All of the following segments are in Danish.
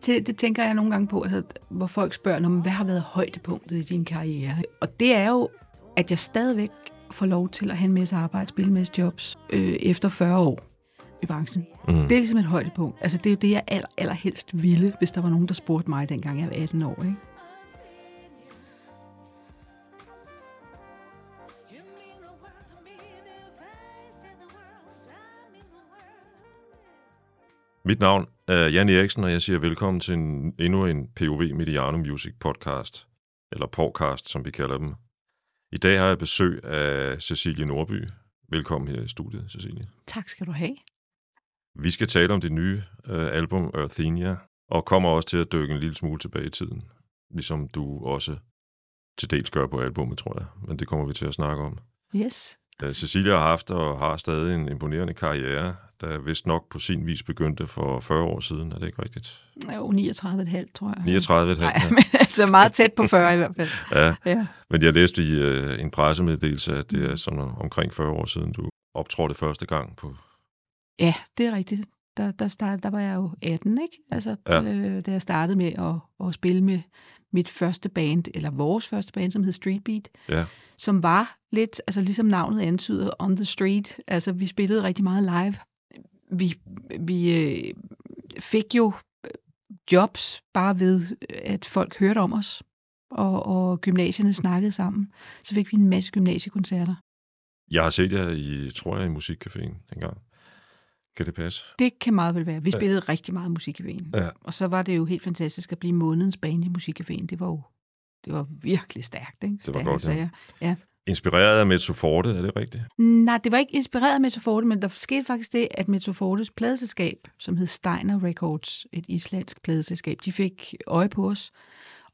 til, det tænker jeg nogle gange på, altså, hvor folk spørger, "Nå, men hvad har været højdepunktet i din karriere? Og det er jo, at jeg stadigvæk får lov til at have en masse arbejde, spille en masse jobs, øh, efter 40 år i branchen. Mm. Det er ligesom et højdepunkt. Altså, det er jo det, jeg aller, allerhelst ville, hvis der var nogen, der spurgte mig, dengang jeg var 18 år. Ikke? Mit navn er Jan Eriksen, og jeg siger velkommen til en, endnu en POV Mediano Music podcast, eller podcast, som vi kalder dem. I dag har jeg besøg af Cecilie Nordby. Velkommen her i studiet, Cecilie. Tak skal du have. Vi skal tale om det nye øh, album Earthenia, og kommer også til at dykke en lille smule tilbage i tiden, ligesom du også til dels gør på albumet, tror jeg, men det kommer vi til at snakke om. Yes. Øh, Cecilia har haft og har stadig en imponerende karriere, der vist nok på sin vis begyndte for 40 år siden, er det ikke rigtigt? Jo, 39,5 tror jeg. 39 Nej, men altså meget tæt på 40 i hvert fald. Ja, Ja. men jeg læste i øh, en pressemeddelelse, at det er sådan omkring 40 år siden, du optrådte første gang på... Ja, det er rigtigt. Der, der, start, der var jeg jo 18, ikke? Altså, Ja. øh, da jeg startede med at, at spille med mit første band, eller vores første band, som hed Street Beat, Ja, som var lidt, altså ligesom navnet antyder, on the street. Altså, vi spillede rigtig meget live. Vi, vi øh, fik jo øh, jobs bare ved, at folk hørte om os, og, og gymnasierne snakkede sammen. Så fik vi en masse gymnasiekoncerter. jeg har set jer i, tror jeg, i Musikcaféen engang. Kan det passe? Det kan meget vel være. Vi Ja. spillede rigtig meget musik i Wien. Ja. Og så var det jo helt fantastisk at blive månedens band i musikcaféen. Det var jo det var virkelig stærkt, ikke? Det var godt, ja. ja. Inspireret af Mezzo Forte, er det rigtigt? Nej, det var ikke inspireret af Metoforte, men der skete faktisk det, at Metofortes pladeselskab, som hed Steiner Records, et islandsk pladeselskab, de fik øje på os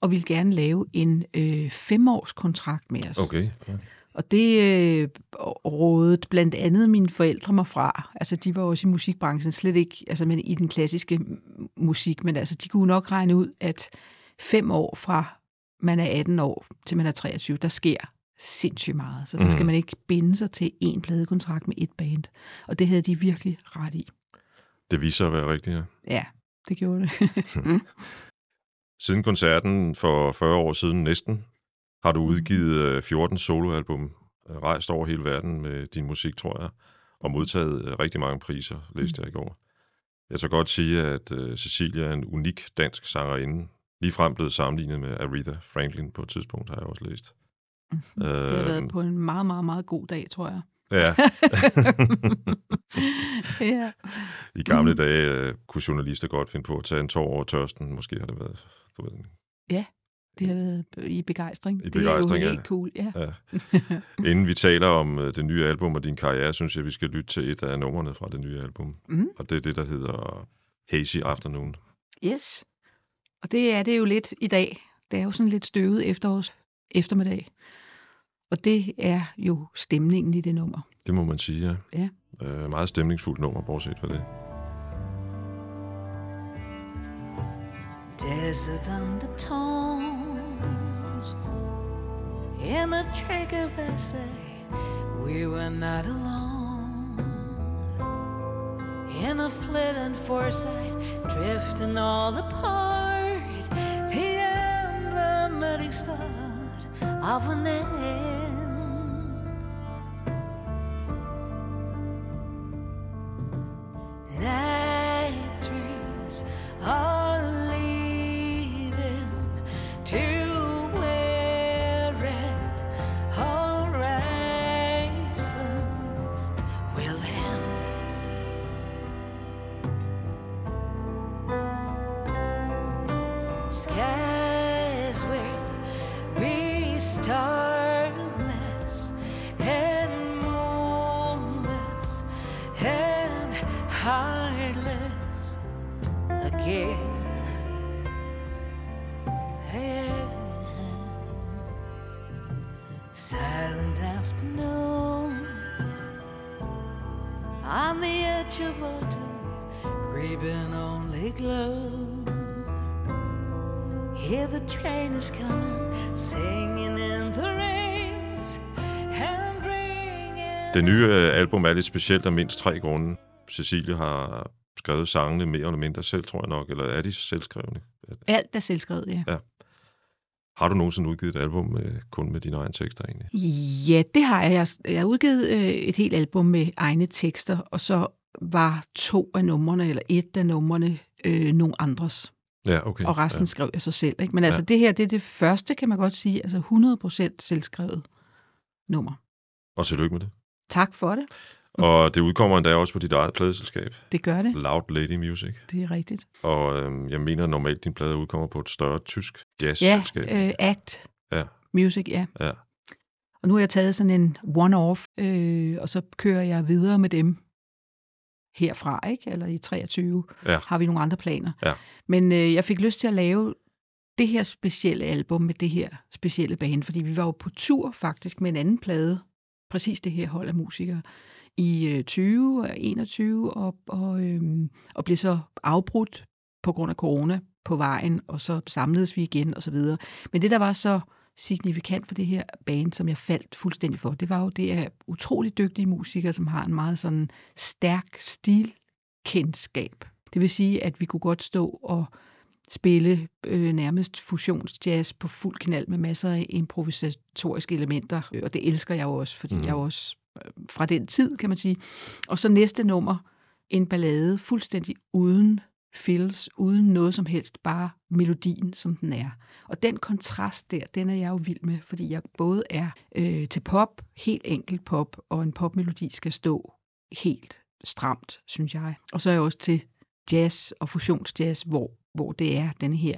og ville gerne lave en øh, femårs kontrakt med os. Okay. Ja. Og det øh, rådede blandt andet mine forældre mig fra. Altså, de var også i musikbranchen, slet ikke altså, men i den klassiske musik, men altså, de kunne nok regne ud, at fem år fra man er 18 år til man er 23, der sker sindssygt meget. Så der Mhm. skal man ikke binde sig til en pladekontrakt med et band. Og det havde de virkelig ret i. Det viser sig at være rigtigt, ja. Ja, det gjorde det. Siden koncerten for 40 år siden næsten, har Mm. du udgivet øh, 14 soloalbum, øh, rejst over hele verden med din musik, tror jeg, og modtaget øh, rigtig mange priser, læste jeg i går. Jeg så godt sige, at øh, Cecilia er en unik dansk sangerinde, ligefrem blevet sammenlignet med Aretha Franklin på et tidspunkt, har jeg også læst. det har Øh, været på en meget, meget, meget god dag, tror jeg. Ja, ja. i gamle Mhm. dage øh, kunne journalister godt finde på at tage en tår over tørsten. Måske har det været, du ved, Det har været i begejstring. I det begejstring, er ja. jo helt cool, ja. Ja. Inden vi taler om øh, det nye album og din karriere, synes jeg, vi skal lytte til et af numrene fra det nye album. Mhm. Og det er det, der hedder Hazy Afternoon. Yes. Og det er det jo lidt i dag. Det er jo sådan lidt støvet efterårs eftermiddag. Og det er jo stemningen i det nummer. Det må man sige, ja. Ja. Øh, meget stemningsfuldt nummer, bortset fra det. Desert undertones in the trigger vessel. We were not alone. In a flitting foresight, drifting all apart. The emblematic start of an end. Hear the train is coming, singing in the rains and bringing Det nye øh, album er lidt specielt af mindst tre grunde. Cecilie har skrevet sangene mere eller mindre selv, tror jeg nok, eller er de selvskrevne? Alt er selvskrevet, ja. Har du nogensinde udgivet et album med, kun med dine egne tekster egentlig? Ja, det har jeg. Jeg- Jeg har udgivet øh, et helt album med egne tekster, og så var to af numrene, eller et af numrene, øh, nogle andres. Ja, okay. Og resten Ja. skrev jeg så selv. Ikke? Men altså, Ja. det her, det er det første, kan man godt sige, altså 100% selvskrevet nummer. Og tillykke med det. Tak for det. Og det udkommer endda også på dit eget pladeselskab, Det gør det. Loud Lady Music. Det er rigtigt. Og øhm, jeg mener normalt, din plade udkommer på et større tysk Ja, jazzselskab. øh, Act Ja. Music, ja. Ja. Og nu har jeg taget sådan en one-off, øh, og så kører jeg videre med dem herfra, ikke? Eller i 23 Ja. har vi nogle andre planer. Ja. Men øh, jeg fik lyst til at lave det her specielle album med det her specielle band, fordi vi var jo på tur faktisk med en anden plade, præcis det her hold af musikere, i øh, 20 og 21, og, og, øhm, og blev så afbrudt på grund af corona på vejen, og så samledes vi igen og så videre. Men det, der var så signifikant for det her band, som jeg faldt fuldstændig for, det var jo, det er utroligt dygtige musikere, som har en meget sådan stærk stilkendskab. Det vil sige, at vi kunne godt stå og spille øh, nærmest fusionsjazz på fuld knald med masser af improvisatoriske elementer, og det elsker jeg jo også, fordi mm. jeg er jo også øh, fra den tid, kan man sige. Og så næste nummer, en ballade, fuldstændig uden fills, uden noget som helst, bare melodien, som den er. Og den kontrast der, den er jeg jo vild med, fordi jeg både er øh, til pop, helt enkelt pop, og en popmelodi skal stå helt stramt, synes jeg. Og så er jeg også til jazz og fusionsjazz, hvor, hvor det er den her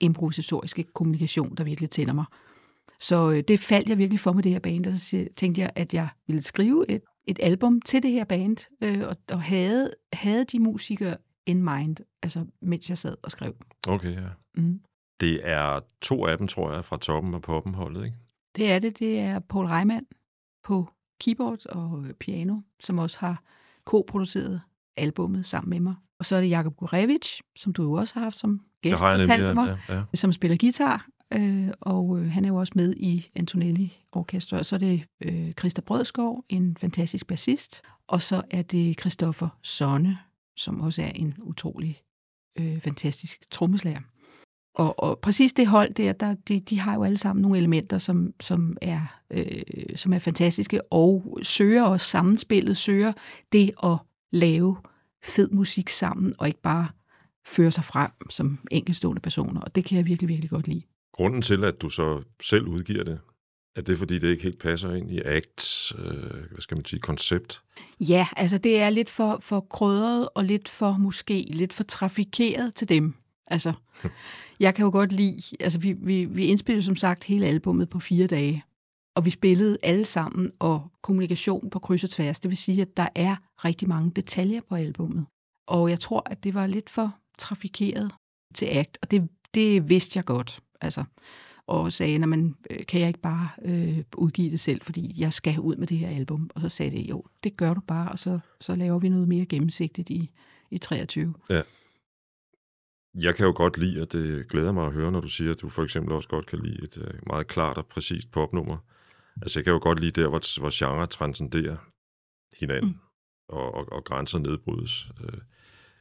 improvisatoriske kommunikation, der virkelig tænder mig. Så øh, det faldt jeg virkelig for med det her band, og så tænkte jeg, at jeg ville skrive et, et album til det her band, øh, og, og havde, havde de musikere in mind, altså mens jeg sad og skrev. Okay, ja. Mm. Det er to af dem, tror jeg, fra toppen af poppenholdet, ikke? Det er det. Det er Paul Reimann på keyboard og øh, piano, som også har co-produceret albummet sammen med mig. Og så er det Jakob Gurevich, som du jo også har haft som gæst, har nemlig, mig, ja, ja. som spiller guitar. Øh, og øh, han er jo også med i Antonelli Orkester. Og så er det øh, Christa Brødskov, en fantastisk bassist. Og så er det Christoffer Sonne, som også er en utrolig øh, fantastisk trommeslager. Og, og præcis det hold der, der de, de har jo alle sammen nogle elementer, som, som, er, øh, som er fantastiske, og søger også sammenspillet, søger det at lave fed musik sammen, og ikke bare føre sig frem som enkeltstående personer. Og det kan jeg virkelig, virkelig godt lide. Grunden til, at du så selv udgiver det, er det, fordi det ikke helt passer ind i Acts, øh, hvad skal man sige, koncept? Ja, altså det er lidt for, for krydret, og lidt for måske lidt for trafikeret til dem. Altså, jeg kan jo godt lide, altså vi, vi, vi indspillede som sagt hele albummet på fire dage, og vi spillede alle sammen, og kommunikation på kryds og tværs. Det vil sige, at der er rigtig mange detaljer på albummet. Og jeg tror, at det var lidt for trafikeret til Act, og det, det vidste jeg godt. Altså, og sagde, "Nå, men, øh, kan jeg ikke bare øh, udgive det selv, fordi jeg skal ud med det her album. Og så sagde det, jo, det gør du bare, og så, så laver vi noget mere gennemsigtigt i, i 23. Jeg kan jo godt lide, og det glæder mig at høre, når du siger, at du for eksempel også godt kan lide et øh, meget klart og præcist popnummer. Altså jeg kan jo godt lide der, hvor, hvor genre transcenderer hinanden, mm. og, og, og grænser nedbrydes. Øh,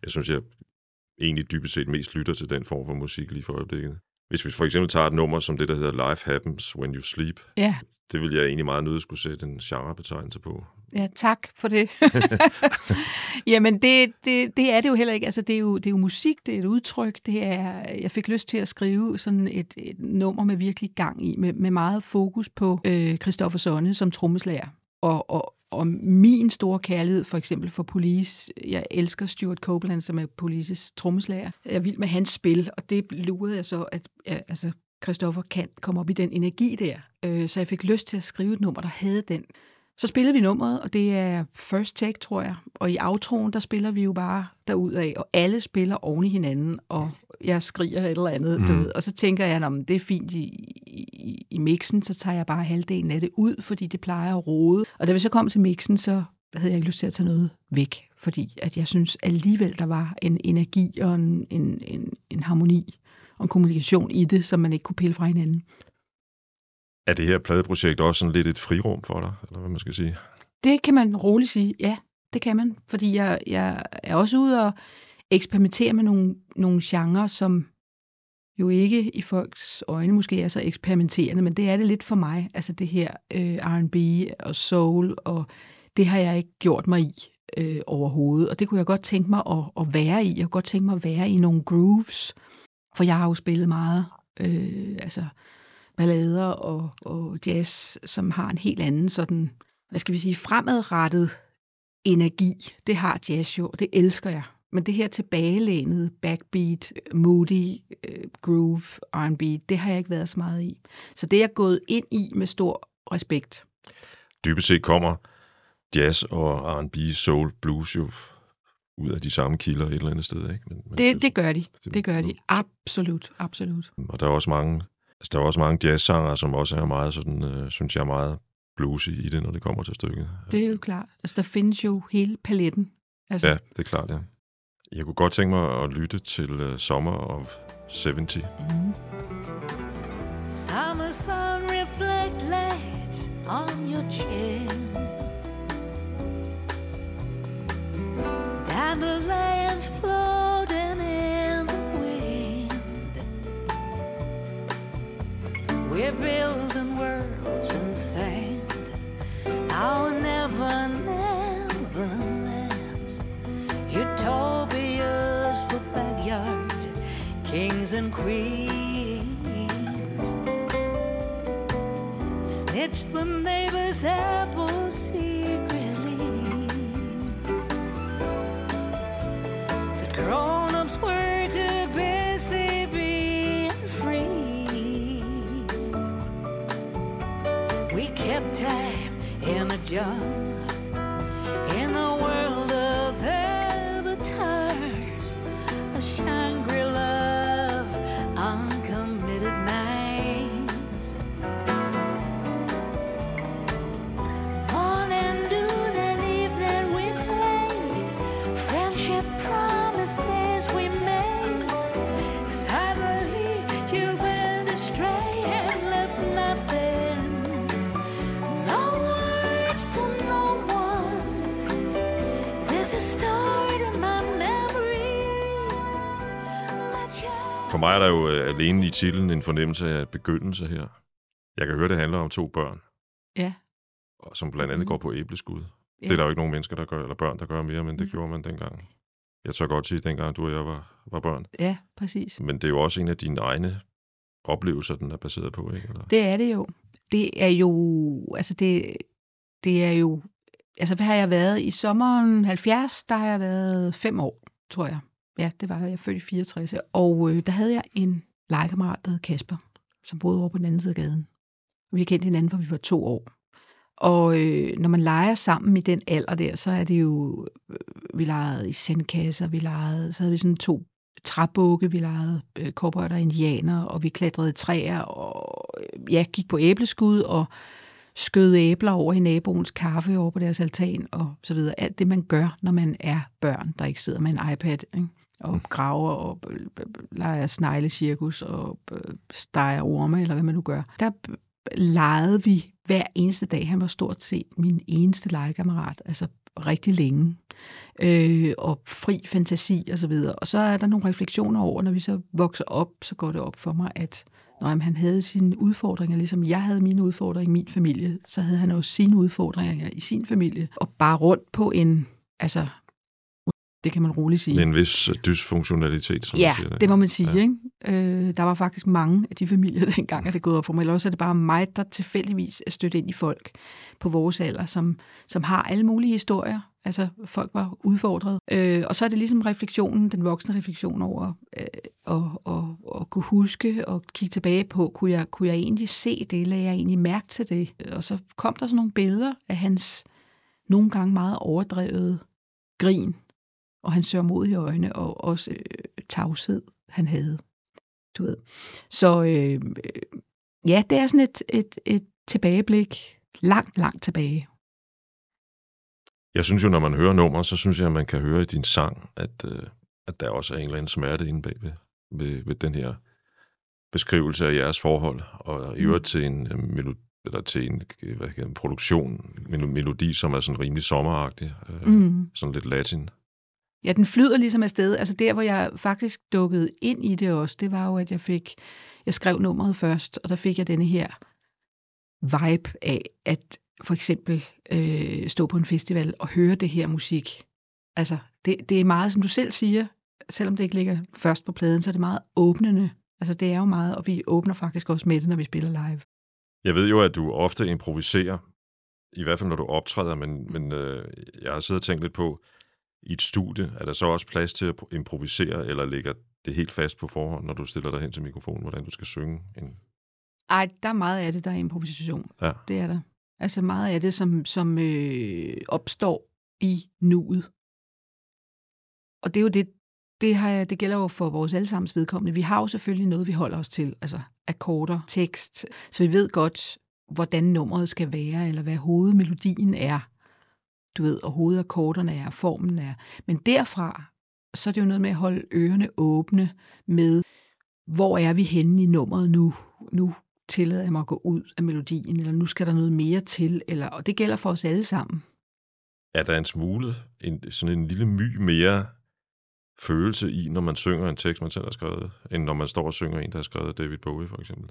Jeg synes, jeg egentlig dybest set mest lytter til den form for musik lige for øjeblikket. Hvis vi for eksempel tager et nummer som det, der hedder Life Happens When You Sleep, Ja, det vil jeg egentlig meget nødig skulle sætte en genrebetegnelse på. ja tak for det. Jamen, det, det, det er det jo heller ikke. Altså, det er jo, det er jo musik, det er et udtryk. Det er, jeg fik lyst til at skrive sådan et, et nummer med virkelig gang i, med, med meget fokus på øh, Christoffer Sonne som trommeslager. Og, og, og min store kærlighed for eksempel for Police. Jeg elsker Stuart Copeland, som er Polices trommeslager. Jeg er vild med hans spil, og det lurede jeg så, at ja, altså, Christoffer kan komme op i den energi der. Øh, så jeg fik lyst til at skrive et nummer, der havde den. Så spillede vi nummeret, og det er first take, tror jeg. Og i outroen, der spiller vi jo bare derudad, og alle spiller oven i hinanden, og jeg skriger et eller andet. Mm. Du ved. Og så tænker jeg, at det er fint i, i, i mixen, så tager jeg bare halvdelen af det ud, fordi det plejer at rode. Og da vi så kom til mixen, så havde jeg ikke lyst til at tage noget væk, fordi at jeg synes alligevel, der var en energi og en, en, en, en harmoni og en kommunikation i det, som man ikke kunne pille fra hinanden. Er det her pladeprojekt også sådan lidt et frirum for dig, eller hvad man skal sige? Det kan man roligt sige, ja, det kan man. Fordi jeg, jeg er også ude og eksperimentere med nogle, nogle genrer, som jo ikke i folks øjne måske er så eksperimenterende, men det er det lidt for mig. Altså det her øh, R&B og soul, og det har jeg ikke gjort mig i øh, overhovedet. Og det kunne jeg godt tænke mig at, at være i. Jeg kunne godt tænke mig at være i nogle grooves, for jeg har jo spillet meget, øh, altså ballader og, og jazz, som har en helt anden sådan, hvad skal vi sige, fremadrettet energi. Det har jazz jo, det elsker jeg. Men det her tilbagelænede backbeat, moody øh, groove, R&B, det har jeg ikke været så meget i. Så det er jeg gået ind i med stor respekt. Dybest set kommer jazz og R&B, soul, blues jo ud af de samme kilder et eller andet sted, ikke? Men, men Det, det gør de. Det gør de. Absolut, absolut. Og der er også mange, altså der er også mange jazzsanger, som også er meget sådan, øh, synes jeg, meget bluesy i det, når det kommer til stykket. Det er jo klart. Altså, der findes jo hele paletten. Altså, Ja, det er klart, ja. Jeg kunne godt tænke mig at lytte til uh, Summer of 70. mm, Summer sun reflect lights on your chin. Snitch the alene i titlen en fornemmelse af begyndelse her. Jeg kan høre, det handler om to børn, ja, og som blandt andet Mhm. går på æbleskud. Ja. Det er der jo ikke nogen mennesker, der gør, eller børn, der gør mere, men det Nej. gjorde man dengang. Jeg tør godt sige, dengang du og jeg var, var børn. ja, præcis. Men det er jo også en af dine egne oplevelser, den er baseret på, ikke? Eller? Det er det jo. Det er jo, altså det, det er jo, altså hvad har jeg været? I sommeren 70, der har jeg været fem år, tror jeg. Ja, det var jeg. Jeg er født i 64. Og øh, der havde jeg en legekammerat, der hed Kasper, som boede over på den anden side af gaden. Og vi har kendt hinanden, for vi var to år. Og øh, når man leger sammen i den alder der, så er det jo, øh, vi legede i sandkasser, vi legede, så havde vi sådan to træbukke, vi legede øh, cowboyer og indianer, og vi klatrede i træer, og øh, ja, gik på æbleskud, og skød æbler over i naboens kaffe over på deres altan, og så videre. Alt det, man gør, når man er børn, der ikke sidder med en iPad, ikke? Og graver og leger sneglecirkus og steger orme, eller hvad man nu gør. Der legede vi hver eneste dag. Han var stort set min eneste legekammerat, altså rigtig længe. Øh, og fri fantasi og så videre. Og så er der nogle refleksioner over, når vi så vokser op, så går det op for mig, at når han havde sine udfordringer, ligesom jeg havde mine udfordringer i min familie, så havde han også sine udfordringer i sin familie. Og bare rundt på en, altså, det kan man roligt sige. Med en vis øh, dysfunktionalitet, som Ja, siger det må man sige. Ja. Ikke? Øh, der var faktisk mange af de familier dengang, at det gået op for mig. Eller også er det bare mig, der tilfældigvis er stødt ind i folk på vores alder, som, som har alle mulige historier. Altså, folk var udfordret. Øh, og så er det ligesom refleksionen, den voksne refleksion over øh, og, og, og kunne huske og kigge tilbage på, kunne jeg, kunne jeg egentlig se det, lagde jeg egentlig mærke til det? Og så kom der sådan nogle billeder af hans nogle gange meget overdrevet grin, og hans sørmodige øjne, og også øh, tavshed, han havde. Du ved. Så øh, øh, ja, det er sådan et, et, et tilbageblik, langt, langt tilbage. Jeg synes jo, når man hører nummer, så synes jeg, at man kan høre i din sang, at, øh, at der også er en eller anden smerte inde bag ved, ved, ved den her beskrivelse af jeres forhold, og i øvrigt til en øh, melo- eller til en, hvad hedder, en produktion, en melodi, som er sådan rimelig sommeragtig, øh, Mm. sådan lidt latin. Ja, den flyder ligesom afsted. Altså der, hvor jeg faktisk dukkede ind i det også, det var jo, at jeg fik, jeg skrev nummeret først, og der fik jeg denne her vibe af, at for eksempel øh, stå på en festival og høre det her musik. Altså, det, det er meget, som du selv siger, selvom det ikke ligger først på pladen, så er det meget åbnende. Altså, det er jo meget, og vi åbner faktisk også med det, når vi spiller live. Jeg ved jo, at du ofte improviserer, i hvert fald når du optræder, men, men øh, jeg har siddet og tænkt lidt på, i et studie, er der så også plads til at improvisere, eller ligger det helt fast på forhånd, når du stiller dig hen til mikrofonen, hvordan du skal synge? En... Ej, der er meget af det, der er improvisation. Ja. Det er der. Altså meget af det, som, som øh, opstår i nuet. Og det er jo det, det, har jeg, det gælder jo for vores allesammens vedkommende. Vi har jo selvfølgelig noget, vi holder os til, altså akkorder, tekst, så vi ved godt, hvordan nummeret skal være, eller hvad hovedmelodien er. Du ved, og hovedakkorderne er, formen er. Men derfra, så er det jo noget med at holde ørerne åbne med, hvor er vi henne i nummeret nu? Nu tillader jeg mig at gå ud af melodien, eller nu skal der noget mere til, eller, og det gælder for os alle sammen. Er der en smule, en, sådan en lille my mere følelse i, når man synger en tekst, man selv har skrevet, end når man står og synger en, der har skrevet af David Bowie, for eksempel?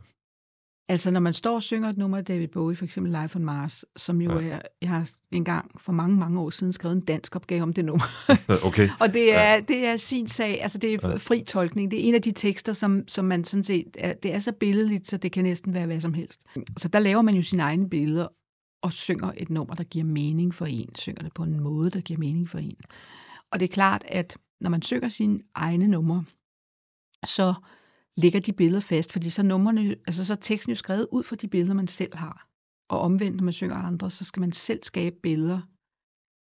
Altså når man står og synger et nummer af David Bowie, for eksempel Life on Mars, som jo Ja. er, jeg har engang for mange, mange år siden skrevet en dansk opgave om det nummer. Okay, og det er, ja. det er sin sag, altså det er Ja. fri tolkning. Det er en af de tekster, som, som man sådan set, er, det er så billedligt, så det kan næsten være hvad som helst. Så der laver man jo sine egne billeder og synger et nummer, der giver mening for en. Synger det på en måde, der giver mening for en. Og det er klart, at når man synger sine egne numre, så ligger de billeder fast, fordi så, numrene, altså så er teksten jo skrevet ud fra de billeder, man selv har. Og omvendt, når man synger andre, så skal man selv skabe billeder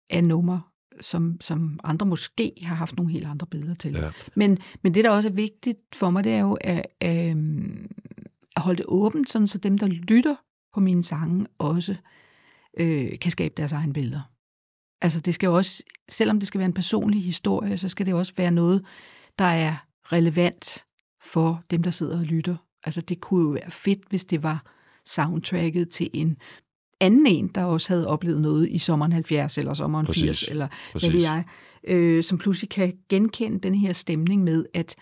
af numre, som, som andre måske har haft nogle helt andre billeder til. Ja. Men, men det, der også er vigtigt for mig, det er jo at, at, at holde det åbent, sådan så dem, der lytter på mine sange, også øh, kan skabe deres egne billeder. Altså det skal jo også, selvom det skal være en personlig historie, så skal det også være noget, der er relevant for dem, der sidder og lytter. Altså det kunne jo være fedt, hvis det var soundtracket til en anden en, der også havde oplevet noget i sommeren 70 eller sommeren Præcis. 80, eller hvad præcis. ved jeg, øh, som pludselig kan genkende den her stemning med, at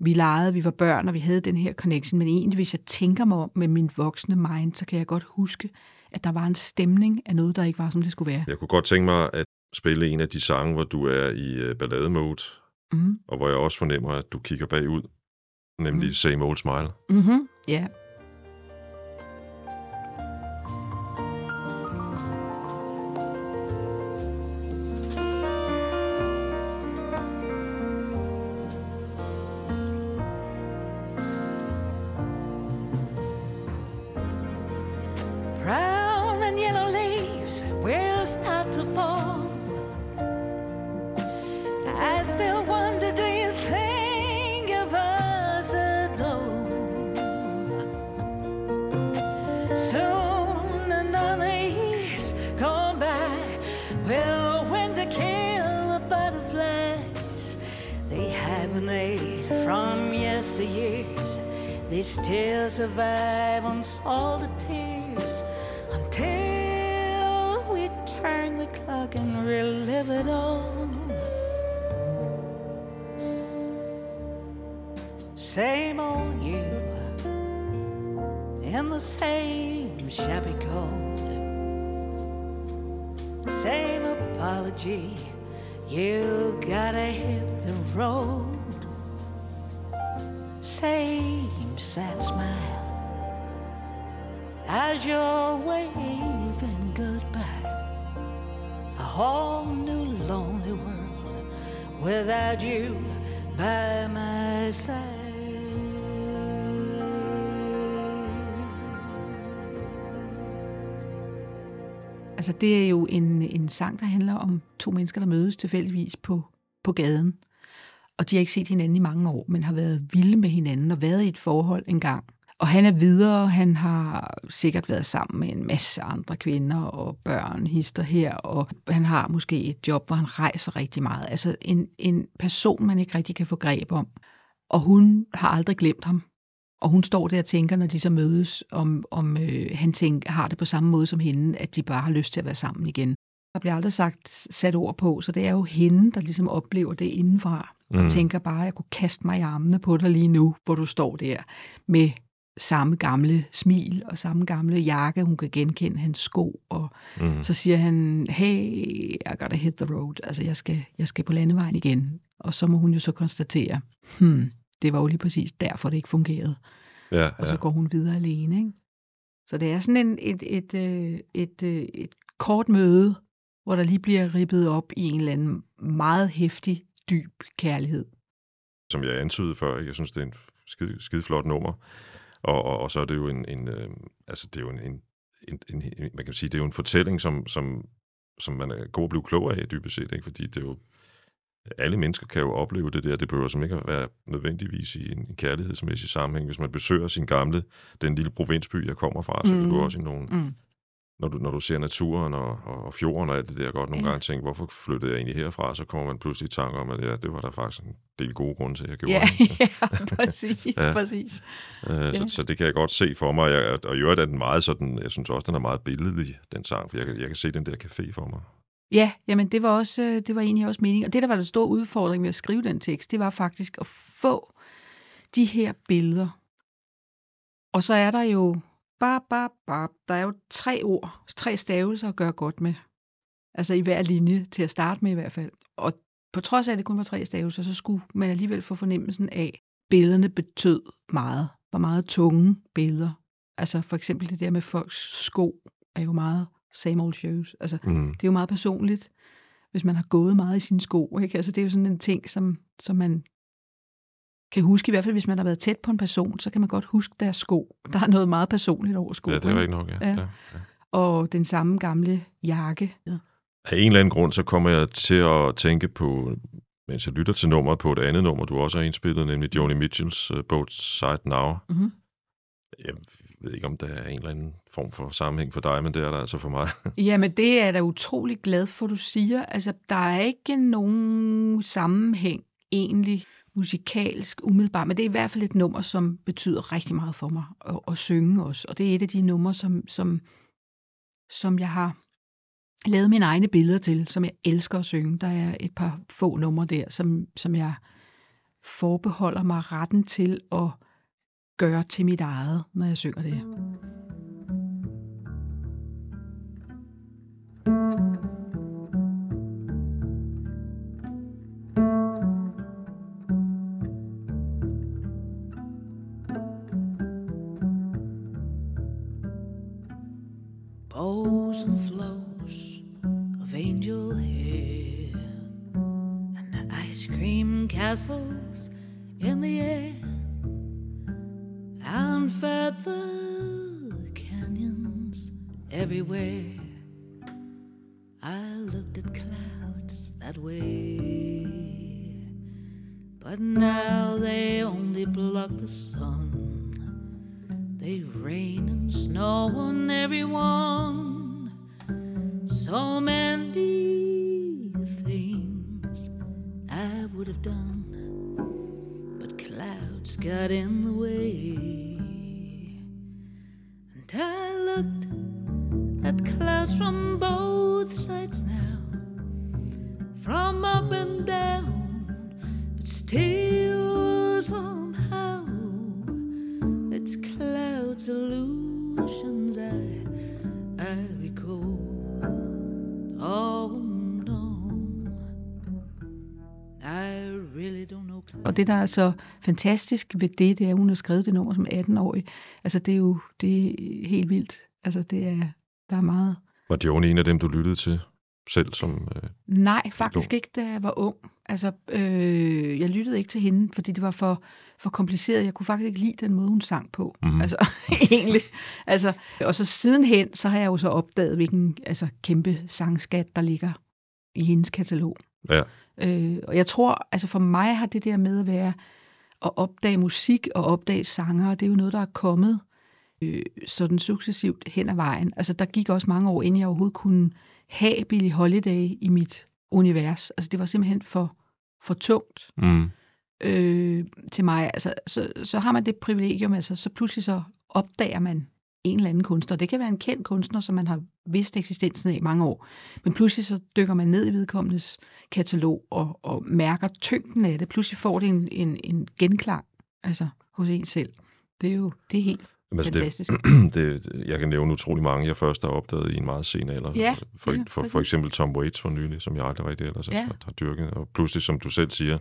vi legede, vi var børn, og vi havde den her connection, men egentlig, hvis jeg tænker mig om med min voksne mind, så kan jeg godt huske, at der var en stemning af noget, der ikke var, som det skulle være. Jeg kunne godt tænke mig at spille en af de sange, hvor du er i uh, ballademode, Mm. og hvor jeg også fornemmer, at du kigger bagud, nemlig Mm. Same Old Smile. Mm-hmm. Ja. Brown same shabby coat. Same apology, you gotta hit the road. Altså det er jo en, en sang, der handler om to mennesker, der mødes tilfældigvis på, på gaden. Og de har ikke set hinanden i mange år, men har været vilde med hinanden og været i et forhold engang. Og han er videre, han har sikkert været sammen med en masse andre kvinder og børn, hister her, og han har måske et job, hvor han rejser rigtig meget. Altså en, en person, man ikke rigtig kan få greb om. Og hun har aldrig glemt ham. Og hun står der og tænker, når de så mødes, om, om øh, han tænker, har det på samme måde som hende, at de bare har lyst til at være sammen igen. Der bliver aldrig sagt sat ord på, så det er jo hende, der ligesom oplever det indenfra, og Mm. tænker bare, at jeg kunne kaste mig i armene på dig lige nu, hvor du står der med samme gamle smil og samme gamle jakke. Hun kan genkende hans sko, og Mm. så siger han, hey, I gotta hit the road. Altså, jeg skal, jeg skal på landevejen igen. Og så må hun jo så konstatere, hmm, det var jo lige præcis derfor, det ikke fungerede. Ja, Og så ja. går hun videre alene. Ikke? Så det er sådan en, et, et, et, et, et, et kort møde, hvor der lige bliver rippet op i en eller anden meget hæftig, dyb kærlighed. Som jeg antydede før, jeg synes, det er en skide, skide flot nummer. Og, og, og så er det jo en, en øh, altså det er jo en, en, en, en, man kan sige, det er jo en fortælling, som, som, som man er god at blive klog af, dybest set, ikke? fordi det er jo, alle mennesker kan jo opleve det der, det behøver som ikke at være nødvendigvis i en, en kærlighedsmæssig sammenhæng. Hvis man besøger sin gamle, den lille provinsby, jeg kommer fra, så kan du Mm. også i nogle, Mm. når du, når du ser naturen og, og, og fjorden og alt det der, godt nogle Ja. gange tænke, hvorfor flyttede jeg egentlig herfra? Så kommer man pludselig i tanke om, at ja, det var der faktisk en del gode grunde til, at jeg gjorde. Ja, ikke? ja, præcis, Ja. præcis. Øh, Ja. så, så det kan jeg godt se for mig. Jeg, og i øvrigt er den meget sådan, jeg synes også, den er meget billedlig, den sang, for jeg, kan- jeg kan se den der café for mig. Ja, jamen det var også, øh, det var egentlig også meningen. Og det, der var den store udfordring med at skrive den tekst, det var faktisk at få de her billeder. Og så er der jo, bare, bare, bare, der er jo tre ord, tre stavelser at gøre godt med. Altså i hver linje, til at starte med i hvert fald. Og på trods af, at det kun var tre stavelser, så skulle man alligevel få fornemmelsen af, at billederne betød meget. Var meget tunge billeder. Altså for eksempel det der med folks sko, er jo meget same old shoes. Altså Mm. det er jo meget personligt, hvis man har gået meget i sine sko. Ikke? Altså, det er jo sådan en ting, som, som man kan huske, i hvert fald hvis man har været tæt på en person, så kan man godt huske deres sko. Der er noget meget personligt over sko. Ja, det er ikke? rigtigt nok, ja. Ja. ja. ja. Og den samme gamle jakke. Ja. Af en eller anden grund, så kommer jeg til at tænke på, mens jeg lytter til nummeret, på et andet nummer, du også har indspillet, nemlig Joni Mitchells uh, Boat Side Now. Mm-hmm. Jeg ved ikke, om der er en eller anden form for sammenhæng for dig, men det er der altså for mig. Jamen, det er jeg da utrolig glad for, du siger. Altså, der er ikke nogen sammenhæng egentlig musikalsk umiddelbart, men det er i hvert fald et nummer, som betyder rigtig meget for mig at, at synge også. Og det er et af de numre, som, som, som jeg har lavet mine egne billeder til, som jeg elsker at synge. Der er et par få numre der, som, som jeg forbeholder mig retten til at gøre til mit eget, når jeg synger det. Mm. Er så fantastisk ved det, det er, at hun har skrevet det nummer som 18-årig. Altså, det er jo det er helt vildt. Altså, det er, der er meget... Var Joni en af dem, du lyttede til selv som... Øh, Nej, faktisk ung? ikke, da jeg var ung. Altså, øh, jeg lyttede ikke til hende, fordi det var for, for kompliceret. Jeg kunne faktisk ikke lide den måde, hun sang på. Mhm. Altså, egentlig. Altså, og så sidenhen, så har jeg jo så opdaget, hvilken altså, kæmpe sangskat, der ligger i hendes katalog. ja, Øh, og jeg tror, altså for mig har det der med at være at opdage musik og opdage sanger, det er jo noget, der er kommet øh, sådan successivt hen ad vejen. Altså der gik også mange år, inden jeg overhovedet kunne have Billie Holiday i mit univers. Altså det var simpelthen for, for tungt. mm, øh, til mig, altså, så, så har man det privilegium, altså så pludselig så opdager man en eller anden kunstner. Det kan være en kendt kunstner, som man har vidst eksistensen af i mange år. Men pludselig så dykker man ned i vedkommendes katalog og, og mærker tyngden af det. Pludselig får det en, en, en genklang altså, hos en selv. Det er jo det er helt Jamen, altså, fantastisk. det, det, jeg kan nævne utrolig mange, jeg først har opdaget i en meget sen alder. Ja, for, ja, for, for, eksempel Tom Waits for nylig, som jeg aldrig rigtig ellers Ja. har, har dyrket. Og pludselig, som du selv siger,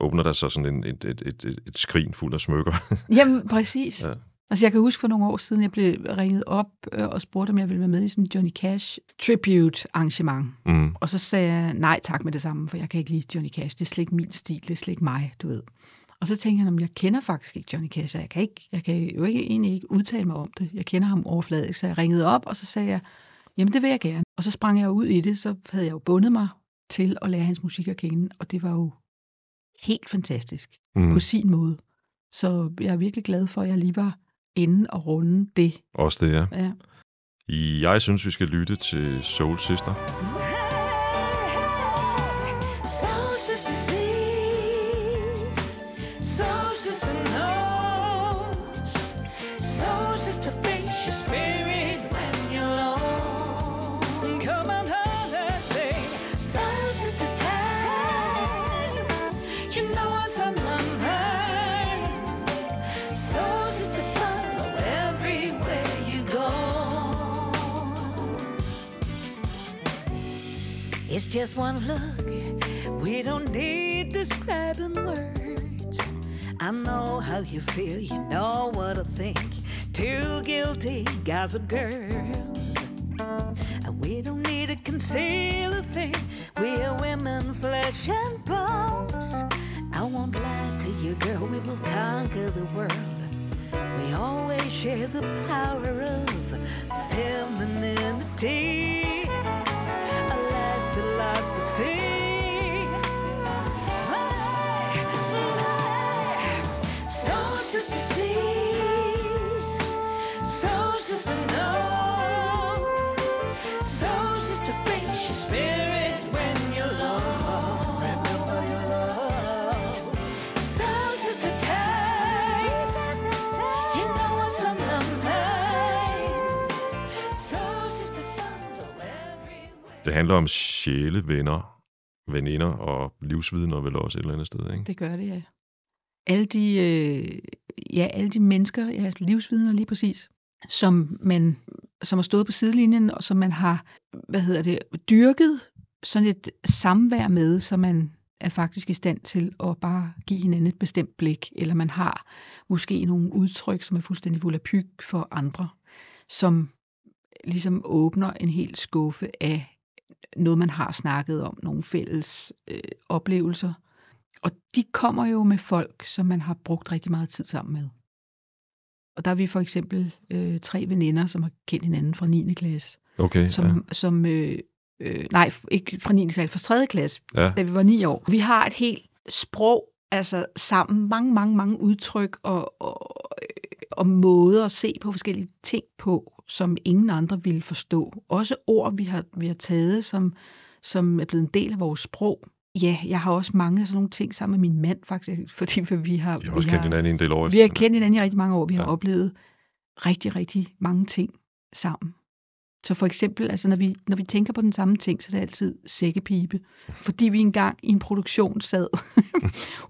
åbner der sig sådan en, et, et, et, et, et skrin fuld af smykker. Jamen, præcis. Ja. Altså, jeg kan huske for nogle år siden, jeg blev ringet op øh, og spurgte, om jeg ville være med i sådan en Johnny Cash tribute arrangement. mm. Og så sagde jeg nej tak med det samme, for jeg kan ikke lide Johnny Cash. Det er slet ikke min stil, det er slet ikke mig, du ved. Og så tænkte jeg, om jeg kender faktisk ikke Johnny Cash, og jeg kan, ikke, jeg kan jo ikke, egentlig ikke udtale mig om det. Jeg kender ham overfladisk, så jeg ringede op, og så sagde jeg, jamen det vil jeg gerne. Og så sprang jeg ud i det, så havde jeg jo bundet mig til at lære hans musik at kende, og det var jo helt fantastisk Mm. på sin måde. Så jeg er virkelig glad for, at jeg lige var inde og runde det. Også det, ja. Ja. Jeg synes, vi skal lytte til Soul Sister. Soul just one look. We don't need describing words. I know how you feel, you know what I think. Two guilty gossip girls. We don't need to conceal a thing. We're women, flesh and bones. I won't lie to you, girl, we will conquer the world. We always share the power of femininity, philosophy. Soul sister sees, soul sister Det handler om sjæle, venner, veninder og livsvidner vel også et eller andet sted, ikke? Det gør det, ja. Alle de, øh, ja, alle de mennesker, ja, livsvidner lige præcis, som man som har stået på sidelinjen, og som man har, hvad hedder det, dyrket sådan et samvær med, så man er faktisk i stand til at bare give hinanden et bestemt blik, eller man har måske nogle udtryk, som er fuldstændig volapyk for andre, som ligesom åbner en hel skuffe af noget, man har snakket om, nogle fælles øh, oplevelser. Og de kommer jo med folk, som man har brugt rigtig meget tid sammen med. Og der er vi for eksempel øh, tre veninder, som har kendt hinanden fra 9. klasse. Okay, Som, ja. som øh, øh, nej, ikke fra 9. klasse, fra 3. klasse, ja. ja. da vi var 9 år. Vi har et helt sprog, altså sammen, mange, mange, mange udtryk og, og, og måder at se på forskellige ting på, som ingen andre ville forstå. Også ord, vi har, vi har taget, som, som er blevet en del af vores sprog. Ja, jeg har også mange af sådan nogle ting sammen med min mand, faktisk, fordi vi har, I har også vi kendt har, hinanden i en del år vi har kendt hinanden i rigtig mange år. Vi har Ja. oplevet rigtig, rigtig mange ting sammen. Så for eksempel, altså når vi, når vi tænker på den samme ting, så er det altid sækkepipe. Fordi vi engang i en produktion sad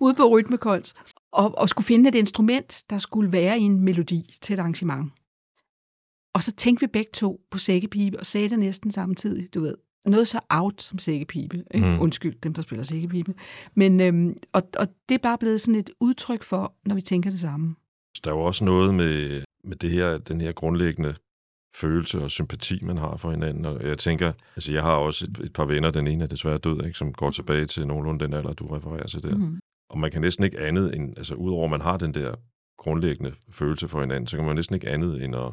ude på Rytmekols og, og skulle finde et instrument, der skulle være i en melodi til et arrangement. Og så tænkte vi begge to på sækkepipe og sagde det næsten samtidig, du ved. Noget så out som sækkepipe. Ikke? Mm. Undskyld dem, der spiller sækkepipe. Men, øhm, og, og det er bare blevet sådan et udtryk for, når vi tænker det samme. Der er jo også noget med, med det her, den her grundlæggende følelse og sympati, man har for hinanden. Og jeg tænker, altså jeg har også et, et par venner, den ene er desværre død, ikke, som går tilbage til nogenlunde den alder, du refererer til der. Mm. Og man kan næsten ikke andet end, altså udover at man har den der grundlæggende følelse for hinanden, så kan man næsten ikke andet end at,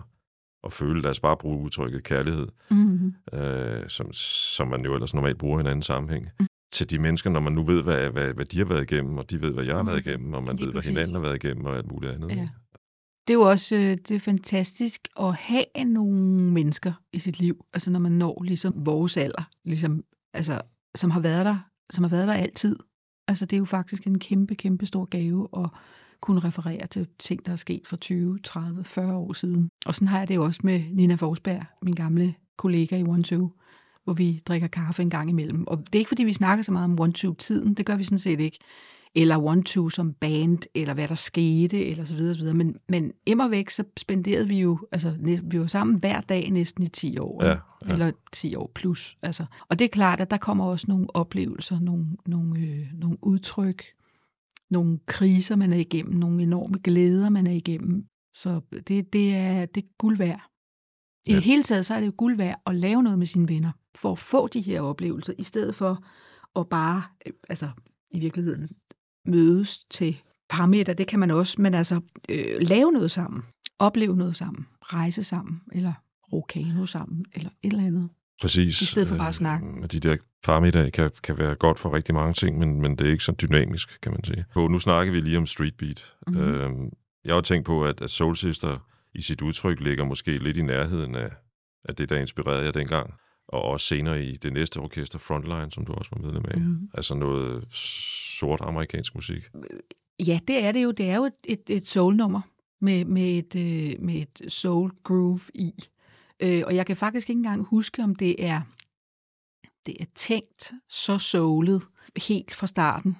at føle, lad os bare bruge udtrykket kærlighed, Mm. øh, som, som man jo ellers normalt bruger i en anden sammenhæng, Mm. til de mennesker, når man nu ved, hvad, hvad, hvad de har været igennem, og de ved, hvad jeg har været Mm. igennem, og man Lige ved, hvad præcis. hinanden har været igennem, og alt muligt andet. Ja. Det er jo også øh, det er fantastisk at have nogle mennesker i sit liv, altså når man når ligesom vores alder, ligesom, altså, som har været der, som har været der altid. Altså det er jo faktisk en kæmpe, kæmpe stor gave at kunne referere til ting, der er sket for 20, 30, 40 år siden. Og sådan har jeg det jo også med Nina Forsberg, min gamle kollega i One Two, hvor vi drikker kaffe en gang imellem. Og det er ikke fordi, vi snakker så meget om One Two-tiden, det gør vi sådan set ikke. Eller One Two som band, eller hvad der skete, eller så videre, så videre. Men, men immer væk, så spenderede vi jo, altså vi var sammen hver dag næsten i 10 år. Ja, Ja, ja. Eller 10 år plus. Altså. Og det er klart, at der kommer også nogle oplevelser, nogle, nogle, øh, nogle udtryk, nogle kriser, man er igennem, nogle enorme glæder, man er igennem. Så det, det, er, det er guld værd. I Ja. det hele taget, så er det jo guld værd at lave noget med sine venner, for at få de her oplevelser, i stedet for at bare, øh, altså i virkeligheden, mødes til parametre, det kan man også, men altså øh, lave noget sammen, opleve noget sammen, rejse sammen, eller rokano sammen, eller et eller andet. Præcis. I stedet for bare at snakke. Øh, de der parmiddag kan, kan være godt for rigtig mange ting, men, men det er ikke så dynamisk, kan man sige. Og nu snakker vi lige om street beat. Mhm. Øhm, jeg har tænkt på, at, at Soul Sister i sit udtryk ligger måske lidt i nærheden af, af det, der inspirerede jer dengang. Og også senere i det næste orkester, Frontline, som du også var medlem af. Mhm. Altså noget sort amerikansk musik. Ja, det er det jo. Det er jo et, et, et soul-nummer med, med, et, øh, med et soul groove i. Øh, og jeg kan faktisk ikke engang huske, om det er, det er tænkt så soulet helt fra starten.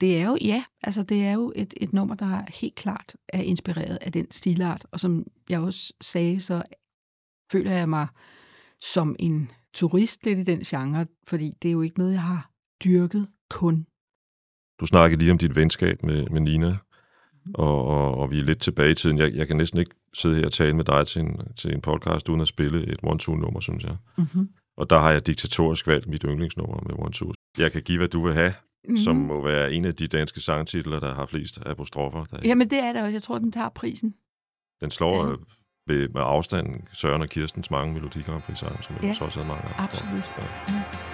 Det er jo, ja, altså det er jo et, et nummer, der helt klart er inspireret af den stilart. Og som jeg også sagde, så føler jeg mig som en turist lidt i den genre, fordi det er jo ikke noget, jeg har dyrket kun. Du snakkede lige om dit venskab med, med Nina, Mhm. og, og, og vi er lidt tilbage i tiden. Jeg, jeg kan næsten ikke sidde her og tale med dig til en, til en podcast, uden at spille et one-two-nummer, synes jeg. Mm-hmm. Og der har jeg diktatorisk valgt mit yndlingsnummer med One Two. Jeg kan give, hvad du vil have, mm-hmm. som må være en af de danske sangtitler, der har flest apostrofer. Der, Jamen det er det også. Jeg tror, den tager prisen. Den slår Ja. Ja. ved, med afstanden Søren og Kirstens mange Melodi Grand Prix sange, som Ja, jeg også havde mange af. absolut. Ja. For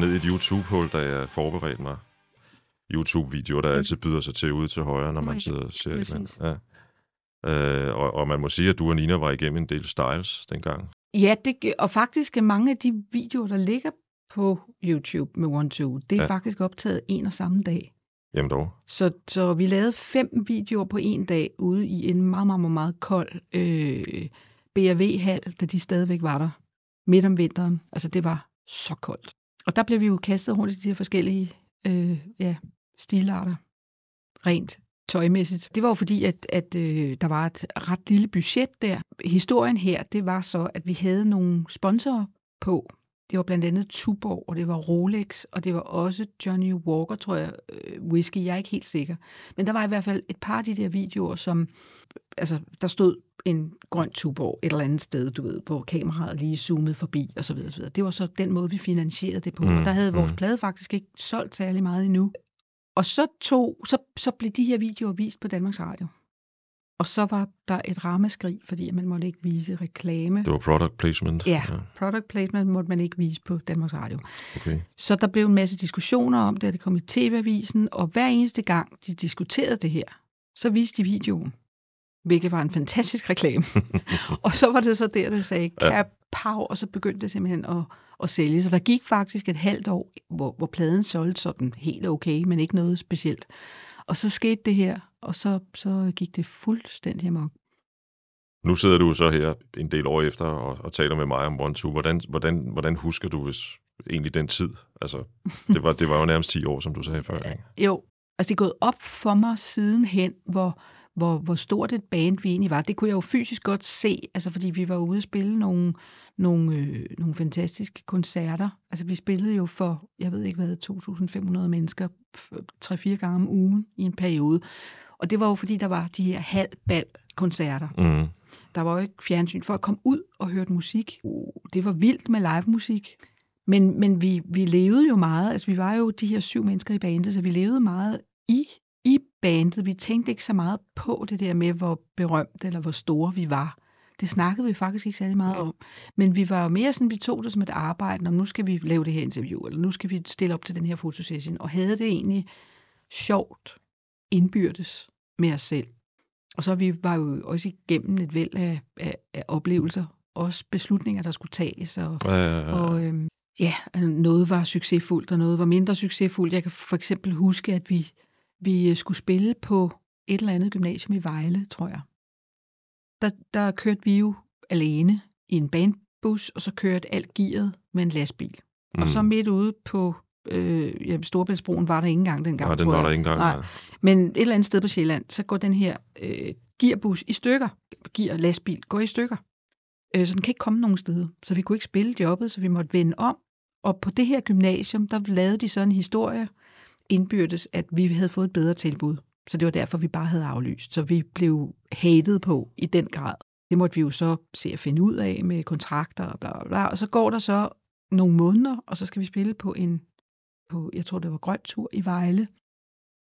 ned i et YouTube-hul, da jeg forberedte mig. YouTube-videoer, der altid byder sig til ude til højre, når man Mm, sidder og ser et eller andet. præcis. Ja. Øh, og, og man må sige, at du og Nina var igennem en del styles dengang. Ja, det, og faktisk er mange af de videoer, der ligger på YouTube med One Two, det er ja. faktisk optaget en og samme dag. Jamen dog. Så, så vi lavede fem videoer på en dag ude i en meget, meget, meget, meget kold øh, BRV-hal, da de stadigvæk var der midt om vinteren. Altså det var så koldt. Og der blev vi jo kastet rundt i de her forskellige øh, ja, stilarter, rent tøjmæssigt. Det var jo fordi, at, at øh, der var et ret lille budget der. Historien her, det var så, at vi havde nogle sponsorer på. Det var blandt andet Tuborg, og det var Rolex, og det var også Johnny Walker, tror jeg, øh, whisky, jeg er ikke helt sikker. Men der var i hvert fald et par af de der videoer, som, altså, der stod en grøn Tuborg et eller andet sted, du ved, hvor kameraet lige zoomede forbi, og så videre, så videre. Det var så den måde, vi finansierede det på. Mm, Mm, og der havde vores mm. plade faktisk ikke solgt særlig meget endnu. Og så, tog, så, så blev de her videoer vist på Danmarks Radio. Og så var der et ramaskrig, fordi man måtte ikke vise reklame. Det var product placement. Ja, product placement måtte man ikke vise på Danmarks Radio. Okay. Så der blev en masse diskussioner om det, og det kom i TV-avisen, og hver eneste gang de diskuterede det her, så viste de videoen, hvilket var en fantastisk reklame. og så var det så der, der sagde, Ja. kapow, og så begyndte det simpelthen at, at sælge. Så der gik faktisk et halvt år, hvor, hvor pladen solgte sådan helt okay, men ikke noget specielt. Og så skete det her, og så, så gik det fuldstændig amok. Nu sidder du så her en del år efter og, og taler med mig om One Two. Hvordan, hvordan, hvordan husker du hvis, egentlig den tid? Altså, det var, det var jo nærmest 10 år, som du sagde før. Ikke? Jo, altså det er gået op for mig sidenhen, hvor, hvor, hvor stort et band vi egentlig var. Det kunne jeg jo fysisk godt se, altså fordi vi var ude at spille nogle, nogle, øh, nogle fantastiske koncerter. Altså vi spillede jo for, jeg ved ikke hvad, 2.500 mennesker 3-4 gange om ugen i en periode. Og det var jo fordi, der var de her halvbal koncerter. Mm. Der var jo ikke fjernsyn. Folk kom ud og hørte musik. Det var vildt med live musik. Men, men vi, vi levede jo meget, altså vi var jo de her syv mennesker i bandet, så vi levede meget i bandet. Vi tænkte ikke så meget på det der med, hvor berømt eller hvor store vi var. Det snakkede vi faktisk ikke særlig meget om. Men vi var jo mere sådan, vi tog det som et arbejde, når nu skal vi lave det her interview, eller nu skal vi stille op til den her fotosession, og havde det egentlig sjovt indbyrdes med os selv. Og så vi var jo også igennem et væld af, af, af oplevelser, også beslutninger, der skulle tages, og, Ja, ja, ja. og øhm, ja, noget var succesfuldt, og noget var mindre succesfuldt. Jeg kan for eksempel huske, at vi, vi øh, skulle spille på et eller andet gymnasium i Vejle, tror jeg. Der, der kørte vi jo alene i en bandbus, og så kørte alt gearet med en lastbil. Mm. Og så midt ude på øh, ja, Storebæltsbroen var der ikke engang dengang, Nej, den var jeg. der ikke engang. Nej. nej. Men et eller andet sted på Sjælland, så går den her øh, gearbus i stykker. Gear lastbil går i stykker. Øh, så den kan ikke komme nogen steder. Så vi kunne ikke spille jobbet, så vi måtte vende om. Og på det her gymnasium, der lavede de sådan en historie indbyrdes, at vi havde fået et bedre tilbud. Så det var derfor, vi bare havde aflyst. Så vi blev hated på i den grad. Det måtte vi jo så se at finde ud af med kontrakter og bla bla bla. Og så går der så nogle måneder, og så skal vi spille på en, på, jeg tror det var Grøn Tur i Vejle,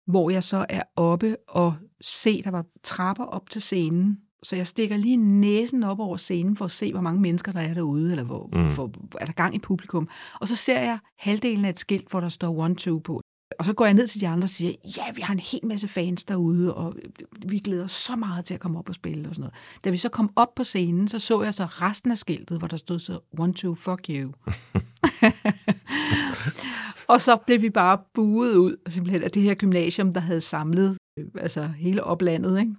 hvor jeg så er oppe og se, der var trapper op til scenen. Så jeg stikker lige næsen op over scenen for at se, hvor mange mennesker der er derude, eller hvor, mm. for, er der gang i publikum. Og så ser jeg halvdelen af et skilt, hvor der står One Two på. Og så går jeg ned til de andre og siger, ja, vi har en hel masse fans derude, og vi glæder os så meget til at komme op og spille og sådan noget. Da vi så kom op på scenen, så så jeg så resten af skiltet, hvor der stod så, One Two, fuck you. og så blev vi bare buet ud, simpelthen af det her gymnasium, der havde samlet øh, altså hele oplandet, ikke?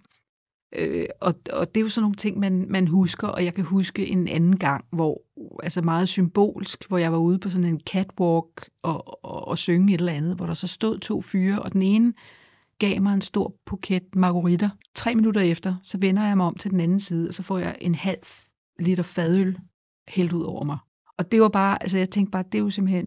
Øh, og, og det er jo sådan nogle ting, man, man husker, og jeg kan huske en anden gang, hvor, altså meget symbolsk, hvor jeg var ude på sådan en catwalk og, og, og synge et eller andet, hvor der så stod to fyre, og den ene gav mig en stor buket margaritter. Tre minutter efter, så vender jeg mig om til den anden side, og så får jeg en halv liter fadøl hældt ud over mig. Og det var bare, altså jeg tænkte bare, det er jo simpelthen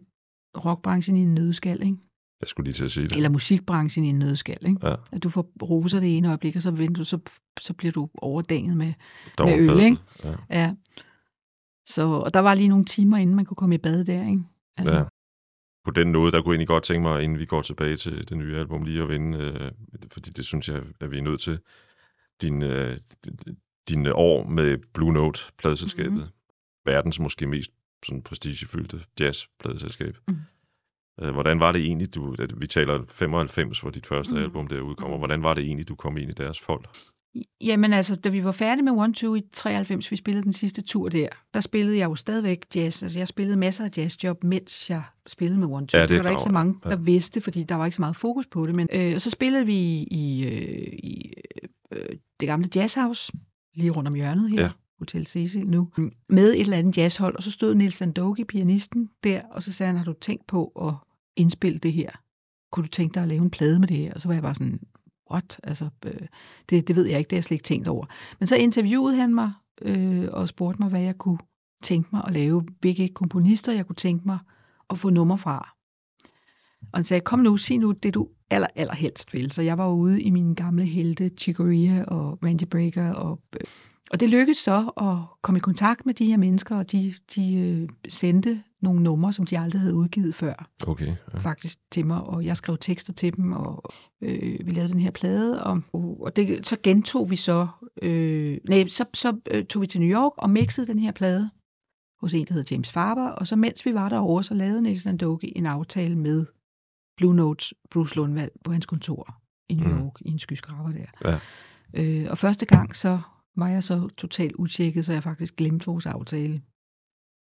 rockbranchen i en nødskal, ikke? Jeg skulle lige til at sige det. Eller musikbranchen i en nødskal, ikke? Ja. At du får roser det ene øjeblik, og så, venter du, så, så bliver du overdænget med, Der med øl, ikke? Ja. ja. Så, og der var lige nogle timer, inden man kunne komme i bad der, ikke? Altså, Ja. På den noget, der kunne jeg egentlig godt tænke mig, inden vi går tilbage til det nye album, lige at vende, øh, fordi det synes jeg, at vi er nødt til, din, øh, dine år med Blue Note, pladeselskabet. Mhm. Mm-hmm. Verdens måske mest sådan prestigefyldte jazz-pladeselskab. Mhm. Øh, Hvordan var det egentlig, du, vi taler 95, hvor dit første Mhm. album der udkommer, Mhm. hvordan var det egentlig, du kom ind i deres fold? Jamen altså, da vi var færdige med One Two i 93, vi spillede den sidste tur der, der spillede jeg jo stadigvæk jazz. Altså jeg spillede masser af jazzjob, mens jeg spillede med One Two. Ja, det det var der ikke så mange, Ja. der vidste, fordi der var ikke så meget fokus på det. Men øh, og så spillede vi i, øh, i øh, det gamle jazzhouse, lige rundt om hjørnet her. Ja. Ja. Hotel Cecil nu, med et eller andet jazzhold, og så stod Nils Landogi, pianisten, der, og så sagde han, har du tænkt på at indspille det her? Kunne du tænke dig at lave en plade med det her? Og så var jeg bare sådan, what? Altså, øh, det, det ved jeg ikke, det har jeg slet ikke tænkt over. Men så interviewede han mig øh, og spurgte mig, hvad jeg kunne tænke mig at lave, hvilke komponister jeg kunne tænke mig at få nummer fra. Og han sagde, kom nu, sig nu det, du aller, aller helst vil. Så jeg var ude i mine gamle helte, Chicoria og Randy Breaker og øh, og det lykkedes så at komme i kontakt med de her mennesker, og de, de øh, sendte nogle numre, som de aldrig havde udgivet før, Okay. Ja. faktisk til mig, og jeg skrev tekster til dem, og øh, vi lavede den her plade, og, og det, så gentog vi så, øh, nej, så, så øh, tog vi til New York og mixede den her plade hos en, der hedder James Farber, og så mens vi var derovre, så lavede Niels Nandoki en aftale med Blue Notes Bruce Lundvald på hans kontor i New Mm. York, i en skyskraber der. Ja. Øh, og første gang, så var jeg så totalt utjekket, så jeg faktisk glemte vores aftale.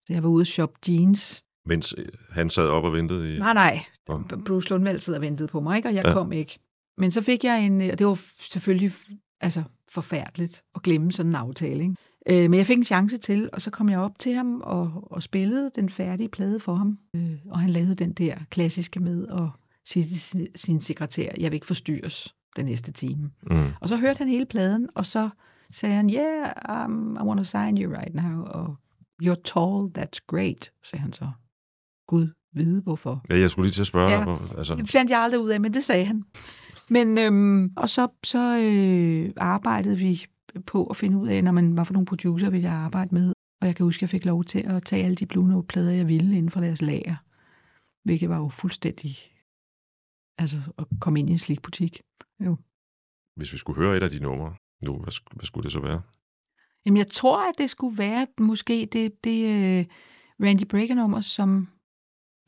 Så jeg var ude og shoppe jeans. Mens øh, han sad op og ventede i... Nej, nej. Nå. Bruce Lundvald sidder og ventede på mig, ikke? og jeg Ja. ja. kom ikke. Men så fik jeg en, øh, og det var selvfølgelig altså, forfærdeligt at glemme sådan en aftale. Ikke? Øh, men jeg fik en chance til, og så kom jeg op til ham og, og spillede den færdige plade for ham. Øh, og han lavede den der klassiske med at sige til sin, sin sekretær, jeg vil ikke forstyrres den næste time. Mm. Og så hørte han hele pladen, og så sagde han, yeah, um, I want to sign you right now. Og you're tall, that's great, sagde han så. Gud vide hvorfor. Ja, jeg skulle lige til at spørge. Ja. Ja. Hvor, altså, Det fandt jeg aldrig ud af, men det sagde han. Men, øhm, og så, så øh, arbejdede vi på at finde ud af, når man var for nogle producer, ville jeg arbejde med. Og jeg kan huske, at jeg fik lov til at tage alle de Blue Note-plader, jeg ville inden for deres lager. Hvilket var jo fuldstændig... Altså at komme ind i en slikbutik. Jo. hvis vi skulle høre et af de numre nu, hvad, hvad skulle det så være? Jamen, jeg tror, at det skulle være måske det, det uh, Randy Brecker-nummer, som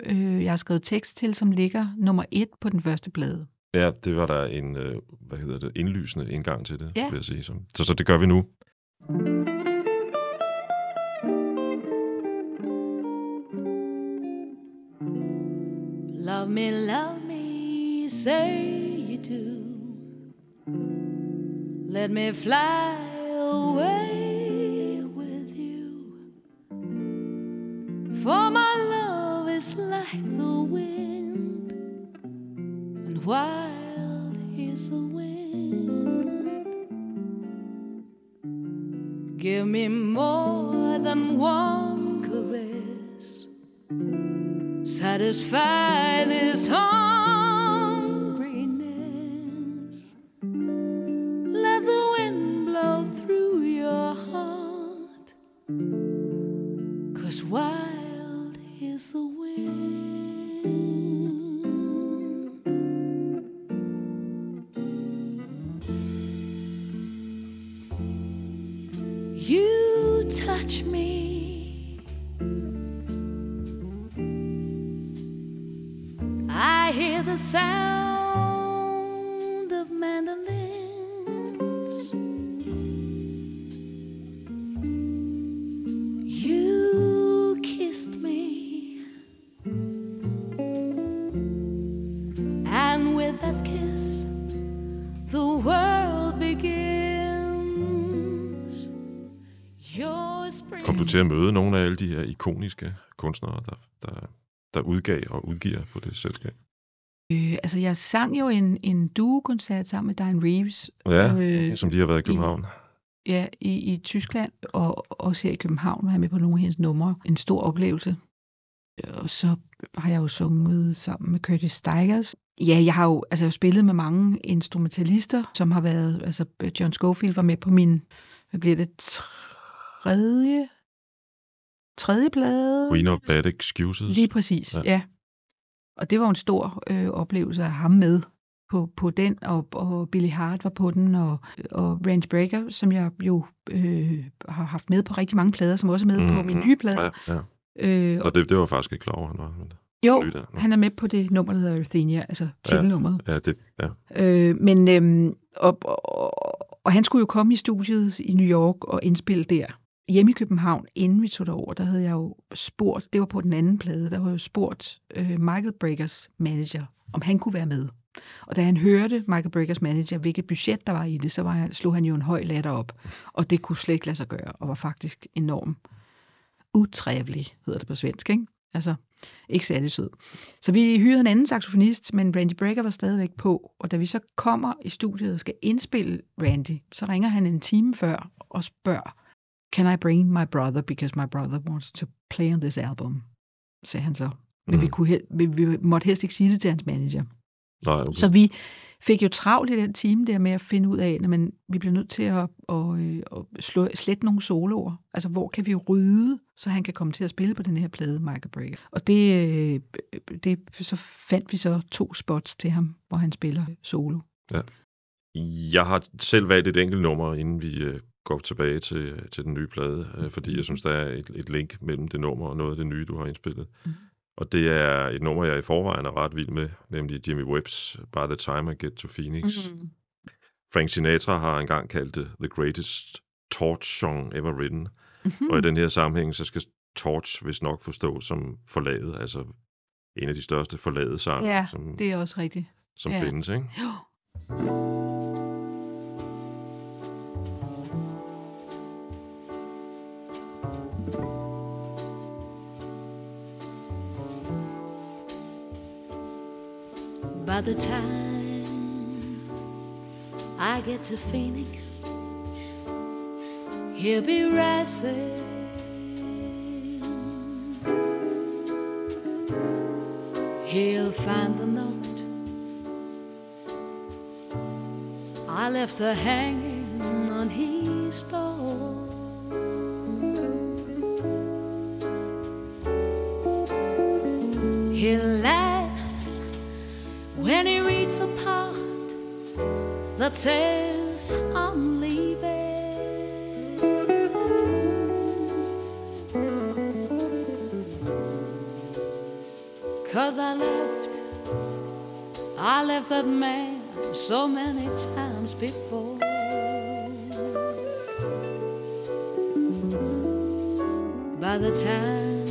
øh, jeg har skrevet tekst til, som ligger nummer et på den første plade. Ja, det var der en, øh, hvad hedder det, indlysende indgang til det, Ja. vil jeg sige. Så, så, så det gør vi nu. Love me, love me, say Let me fly away with you. For my love is like the wind, and wild is the wind. Give me more than one caress satisfy this hungriness. Til at møde nogle af alle de her ikoniske kunstnere, der, der, der udgav og udgiver på det selskab? Øh, altså, jeg sang jo en, en duo-koncert sammen med Diane Reeves. Ja, øh, som de har været i København. Ja, i, i Tyskland og også her i København var jeg med på nogle af hendes numre. En stor oplevelse. Og så har jeg jo sunget sammen med Curtis Stigers. Ja, jeg har jo altså, jeg har spillet med mange instrumentalister, som har været, altså John Schofield var med på min, hvad bliver det, tredje, tredje plade? Queen of Bad Excuses. Lige præcis, Ja. ja. ja. Og det var en stor øh, oplevelse at have ham med på, på den, og, og Billy Hart var på den, og, og Randy Brecker, som jeg jo øh, har haft med på rigtig mange plader, som også er med mm, på min Mhm. nye plade. Ja, ja. Øh, Og det, det var faktisk ikke klar over, han var. Men, jo, han er med på det nummer, der hedder Euthenia, altså titelnummeret. ja, det, ja. Øh, men, øhm, og, og, og han skulle jo komme i studiet i New York og indspille der. Hjemme i København, inden vi tog derover, der havde jeg jo spurgt, det var på den anden plade, der havde jeg jo spurgt øh, Michael Breakers manager, om han kunne være med. Og da han hørte Michael Breakers manager, hvilket budget der var i det, så var han, slog han jo en høj latter op. Og det kunne slet ikke lade sig gøre, og var faktisk enormt utrævelig, hedder det på svensk, ikke? Altså, ikke særlig sød. Så vi hyrede en anden saxofonist, men Randy Brecker var stadigvæk på. Og da vi så kommer i studiet og skal indspille Randy, så ringer han en time før og spørger, Can I bring my brother, because my brother wants to play on this album? sagde han så. Men vi, Mhm. kunne vi, vi måtte helst ikke sige det til hans manager. Nej, okay. Så vi fik jo travlt i den time der med at finde ud af, at vi bliver nødt til at, at, øh, at slå, slette nogle soloer. Altså, hvor kan vi rydde, så han kan komme til at spille på den her plade, Michael Brecker. Og det, øh, det, så fandt vi så to spots til ham, hvor han spiller solo. Jeg har selv valgt et enkelt nummer, inden vi øh, går tilbage til, til den nye plade, øh, fordi jeg synes, der er et, et link mellem det nummer og noget af det nye, du har indspillet. Mhm. Og det er et nummer, jeg i forvejen er ret vild med, nemlig Jimmy Webb's By the Time I Get to Phoenix. Mm. Frank Sinatra har engang kaldt det The Greatest Torch Song Ever Written. Mm-hmm. Og i den her sammenhæng, så skal Torch vist nok forstås som forladet, altså en af de største forladede sange, Ja, som, det er også rigtigt. som ja. findes. Ikke? Jo. By the time I get to Phoenix, he'll be rising. He'll find the note I left her hanging on his door. A part that says I'm leaving. Cause I left, I left that man so many times before. By the time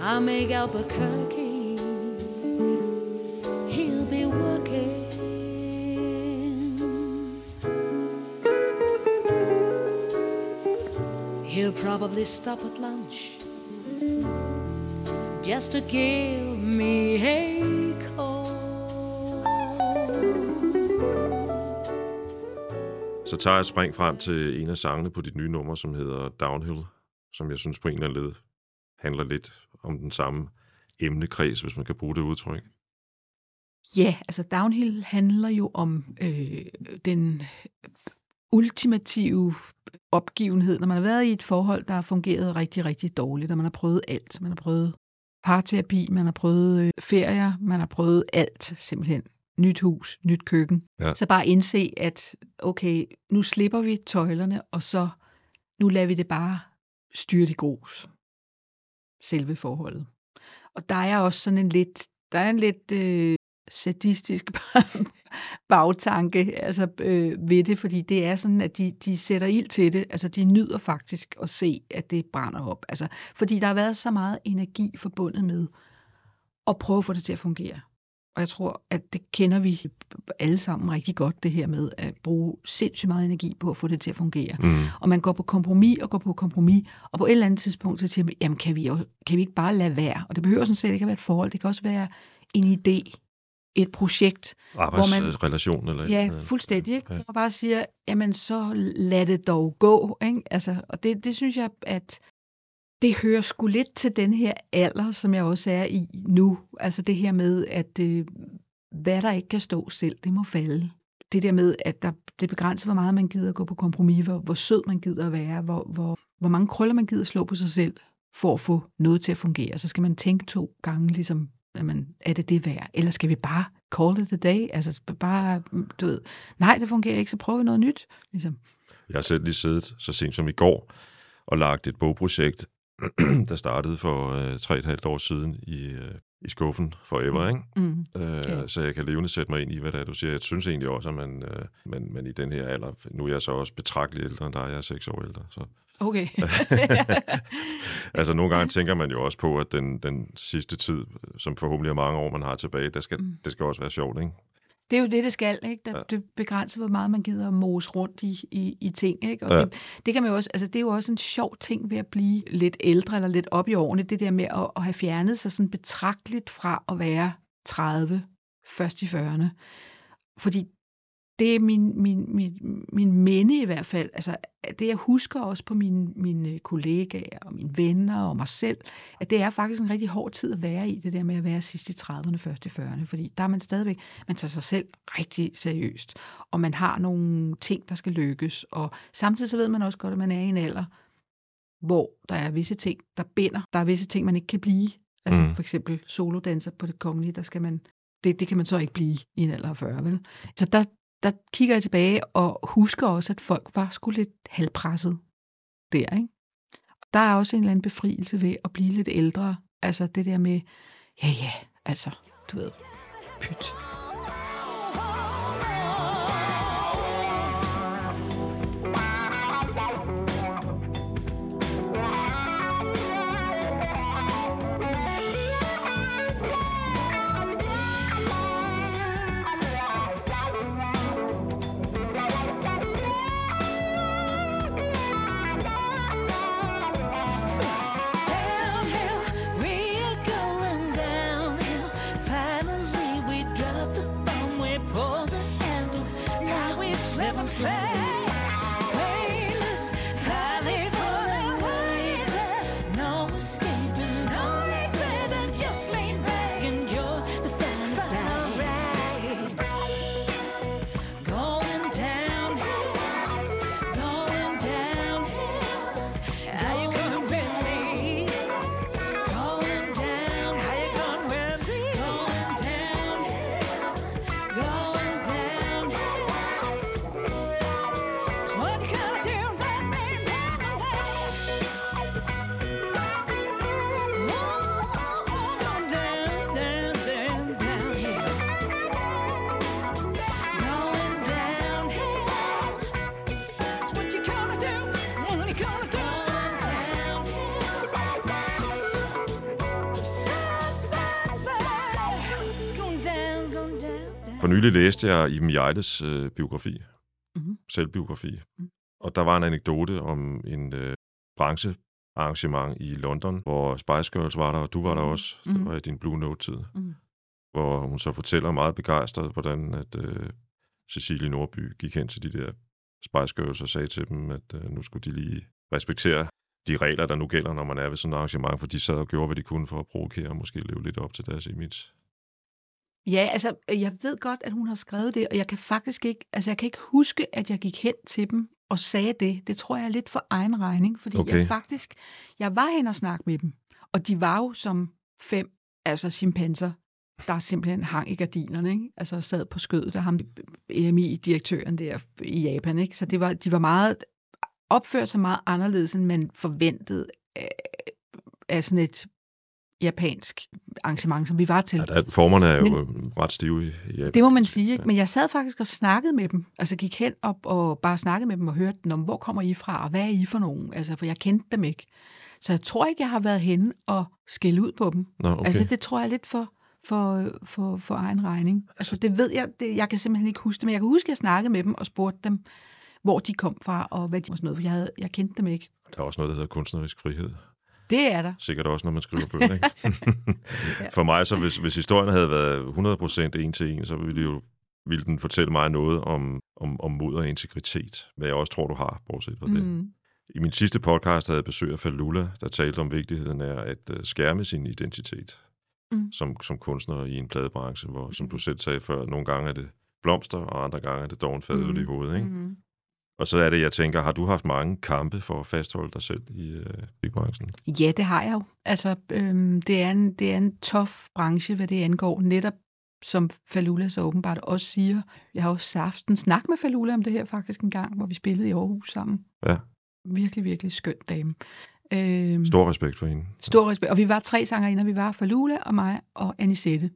I make Albuquerque, probably stop at lunch just to give me a call. Så tager jeg et spring frem til en af sangene på dit nye nummer, som hedder Downhill, som jeg synes på en eller anden led handler lidt om den samme emnekreds, hvis man kan bruge det udtryk. Ja, altså Downhill handler jo om øh, den ultimative opgivenhed, når man har været i et forhold, der har fungeret rigtig, rigtig dårligt, og man har prøvet alt. Man har prøvet parterapi, man har prøvet øh, ferier, man har prøvet alt simpelthen. Nyt hus, nyt køkken. Ja. Så bare indse, at okay, nu slipper vi tøjlerne, og så nu lader vi det bare styre i grus. Selve forholdet. Og der er også sådan en lidt, der er en lidt øh, sadistisk bagtanke altså, øh, ved det, fordi det er sådan, at de, de sætter ild til det. Altså, de nyder faktisk at se, at det brænder op. Altså, fordi der har været så meget energi forbundet med at prøve at få det til at fungere. Og jeg tror, at det kender vi alle sammen rigtig godt, det her med at bruge sindssygt meget energi på at få det til at fungere. Mm. Og man går på kompromis og går på kompromis, og på et eller andet tidspunkt så siger man, jamen kan vi, kan vi ikke bare lade være? Og det behøver sådan set ikke at være et forhold, det kan også være en idé, et projekt, Arbejdsrelation eller Ja, fuldstændig. Ikke? Ja. Og bare siger, jamen så lad det dog gå. Ikke? Altså, og det, det synes jeg, at det hører sgu lidt til den her alder, som jeg også er i nu. Altså det her med, at øh, hvad der ikke kan stå selv, det må falde. Det der med, at der, det begrænser, hvor meget man gider at gå på kompromis, hvor, hvor sød man gider at være, hvor, hvor, hvor mange krøller man gider at slå på sig selv, for at få noget til at fungere. Så skal man tænke to gange, ligesom, jamen, er det det værd? Eller skal vi bare call it a day? Altså bare, mm, du ved, nej, det fungerer ikke, så prøver vi noget nyt. Ligesom. Jeg har selv lige siddet så sent som i går og lagt et bogprojekt, der startede for øh, tre og et halvt år siden i, øh, i skuffen forever, ikke? Mm. Øh, Ja. Så jeg kan levende sætte mig ind i, hvad det er, du siger. Jeg synes egentlig også, at man, øh, man, man i den her alder, nu er jeg så også betragteligt ældre end dig, jeg er seks år ældre, så Okay. altså nogle gange tænker man jo også på, at den, den sidste tid, som forhåbentlig er mange år, man har tilbage, der skal, Mm. det skal også være sjovt, ikke? Det er jo det, det skal, ikke? Der, Ja. Det begrænser, hvor meget man gider at mose rundt i, i, i ting, ikke? Og ja. det, det, kan man jo også, altså det er jo også en sjov ting ved at blive lidt ældre eller lidt op i årene, det der med at, at have fjernet sig sådan betragteligt fra at være 30, først i 40'erne. Fordi det er min, min, min, min minde i hvert fald. Altså, det jeg husker også på mine, mine kollegaer og mine venner og mig selv, at det er faktisk en rigtig hård tid at være i, det der med at være sidst i 30'erne, først i 40'erne, fordi der er man stadigvæk, man tager sig selv rigtig seriøst, og man har nogle ting, der skal lykkes, og samtidig så ved man også godt, at man er i en alder, hvor der er visse ting, der binder. Der er visse ting, man ikke kan blive. Altså Mm. for eksempel solodanser på det kongelige, der skal man, det, det kan man så ikke blive i en alder af 40, vel? Så der, der kigger jeg tilbage og husker også, at folk var sgu lidt halvpresset der, ikke? Der er også en eller anden befrielse ved at blive lidt ældre. Altså det der med, ja ja, altså, du ved, pyt. Nylig læste jeg Iben Hjejles øh, biografi, Mhm. selvbiografi. Mhm. Og der var en anekdote om en øh, branchearrangement i London, hvor Spice Girls var der, og du var der Mhm. også. Det Mhm. var i din Blue Note-tid. Mhm. Hvor hun så fortæller meget begejstret, hvordan at øh, Cecilie Nordby gik hen til de der Spice Girls og sagde til dem, at øh, nu skulle de lige respektere de regler, der nu gælder, når man er ved sådan et arrangement, for de sad og gjorde, hvad de kunne for at provokere og måske leve lidt op til deres image. Ja, altså, jeg ved godt, at hun har skrevet det, og jeg kan faktisk ikke, altså jeg kan ikke huske, at jeg gik hen til dem og sagde det. Det tror jeg er lidt for egen regning, fordi okay. Okay. jeg faktisk, jeg var hen og snakke med dem, og de var jo som fem, altså chimpanser, der simpelthen hang i gardinerne, ikke? altså sad på skødet af ham, EMI-direktøren der i Japan, ikke? så det var, de var meget, opført sig meget anderledes, end man forventede af, af sådan et japansk arrangement, som vi var til. Ja, der, formerne er jo Men, ret stive i, Japan. Det må man sige, ikke? men jeg sad faktisk og snakkede med dem. Altså gik hen op og bare snakkede med dem og hørte, om hvor kommer I fra, og hvad er I for nogen? Altså, for jeg kendte dem ikke. Så jeg tror ikke, jeg har været henne og skælde ud på dem. Nå, okay. Altså, det tror jeg er lidt for, for, for, for egen regning. Altså, det ved jeg, det, jeg kan simpelthen ikke huske det, men jeg kan huske, at jeg snakkede med dem og spurgte dem, hvor de kom fra, og hvad de og sådan noget, for jeg, havde, jeg kendte dem ikke. Der er også noget, der hedder kunstnerisk frihed. Det er der. Sikkert også, når man skriver bøger, ikke? For mig, så hvis, hvis historien havde været 100% en til en, så ville, jo, ville den fortælle mig noget om, om, om mod og integritet, hvad jeg også tror, du har, bortset fra det. Mm. I min sidste podcast havde jeg besøg af Falula, der talte om vigtigheden af at uh, skærme sin identitet Mm. som, som kunstner i en pladebranche, hvor, som Mm. du selv sagde før, nogle gange er det blomster, og andre gange er det dog en fadøl Mm. i hovedet. Ikke? Mm. Og så er det, jeg tænker, har du haft mange kampe for at fastholde dig selv i uh, bigbranchen? Ja, det har jeg jo. Altså, øhm, det, er en, det er en tough branche, hvad det angår. Netop som Falula så åbenbart også siger. Jeg har også haft en snak med Falula om det her faktisk en gang, hvor vi spillede i Aarhus sammen. Ja. Virkelig, virkelig skøn dame. Øhm, Stor respekt for hende. Stor respekt. Og vi var tre sangerinder. Vi var Falula og mig og Anisette.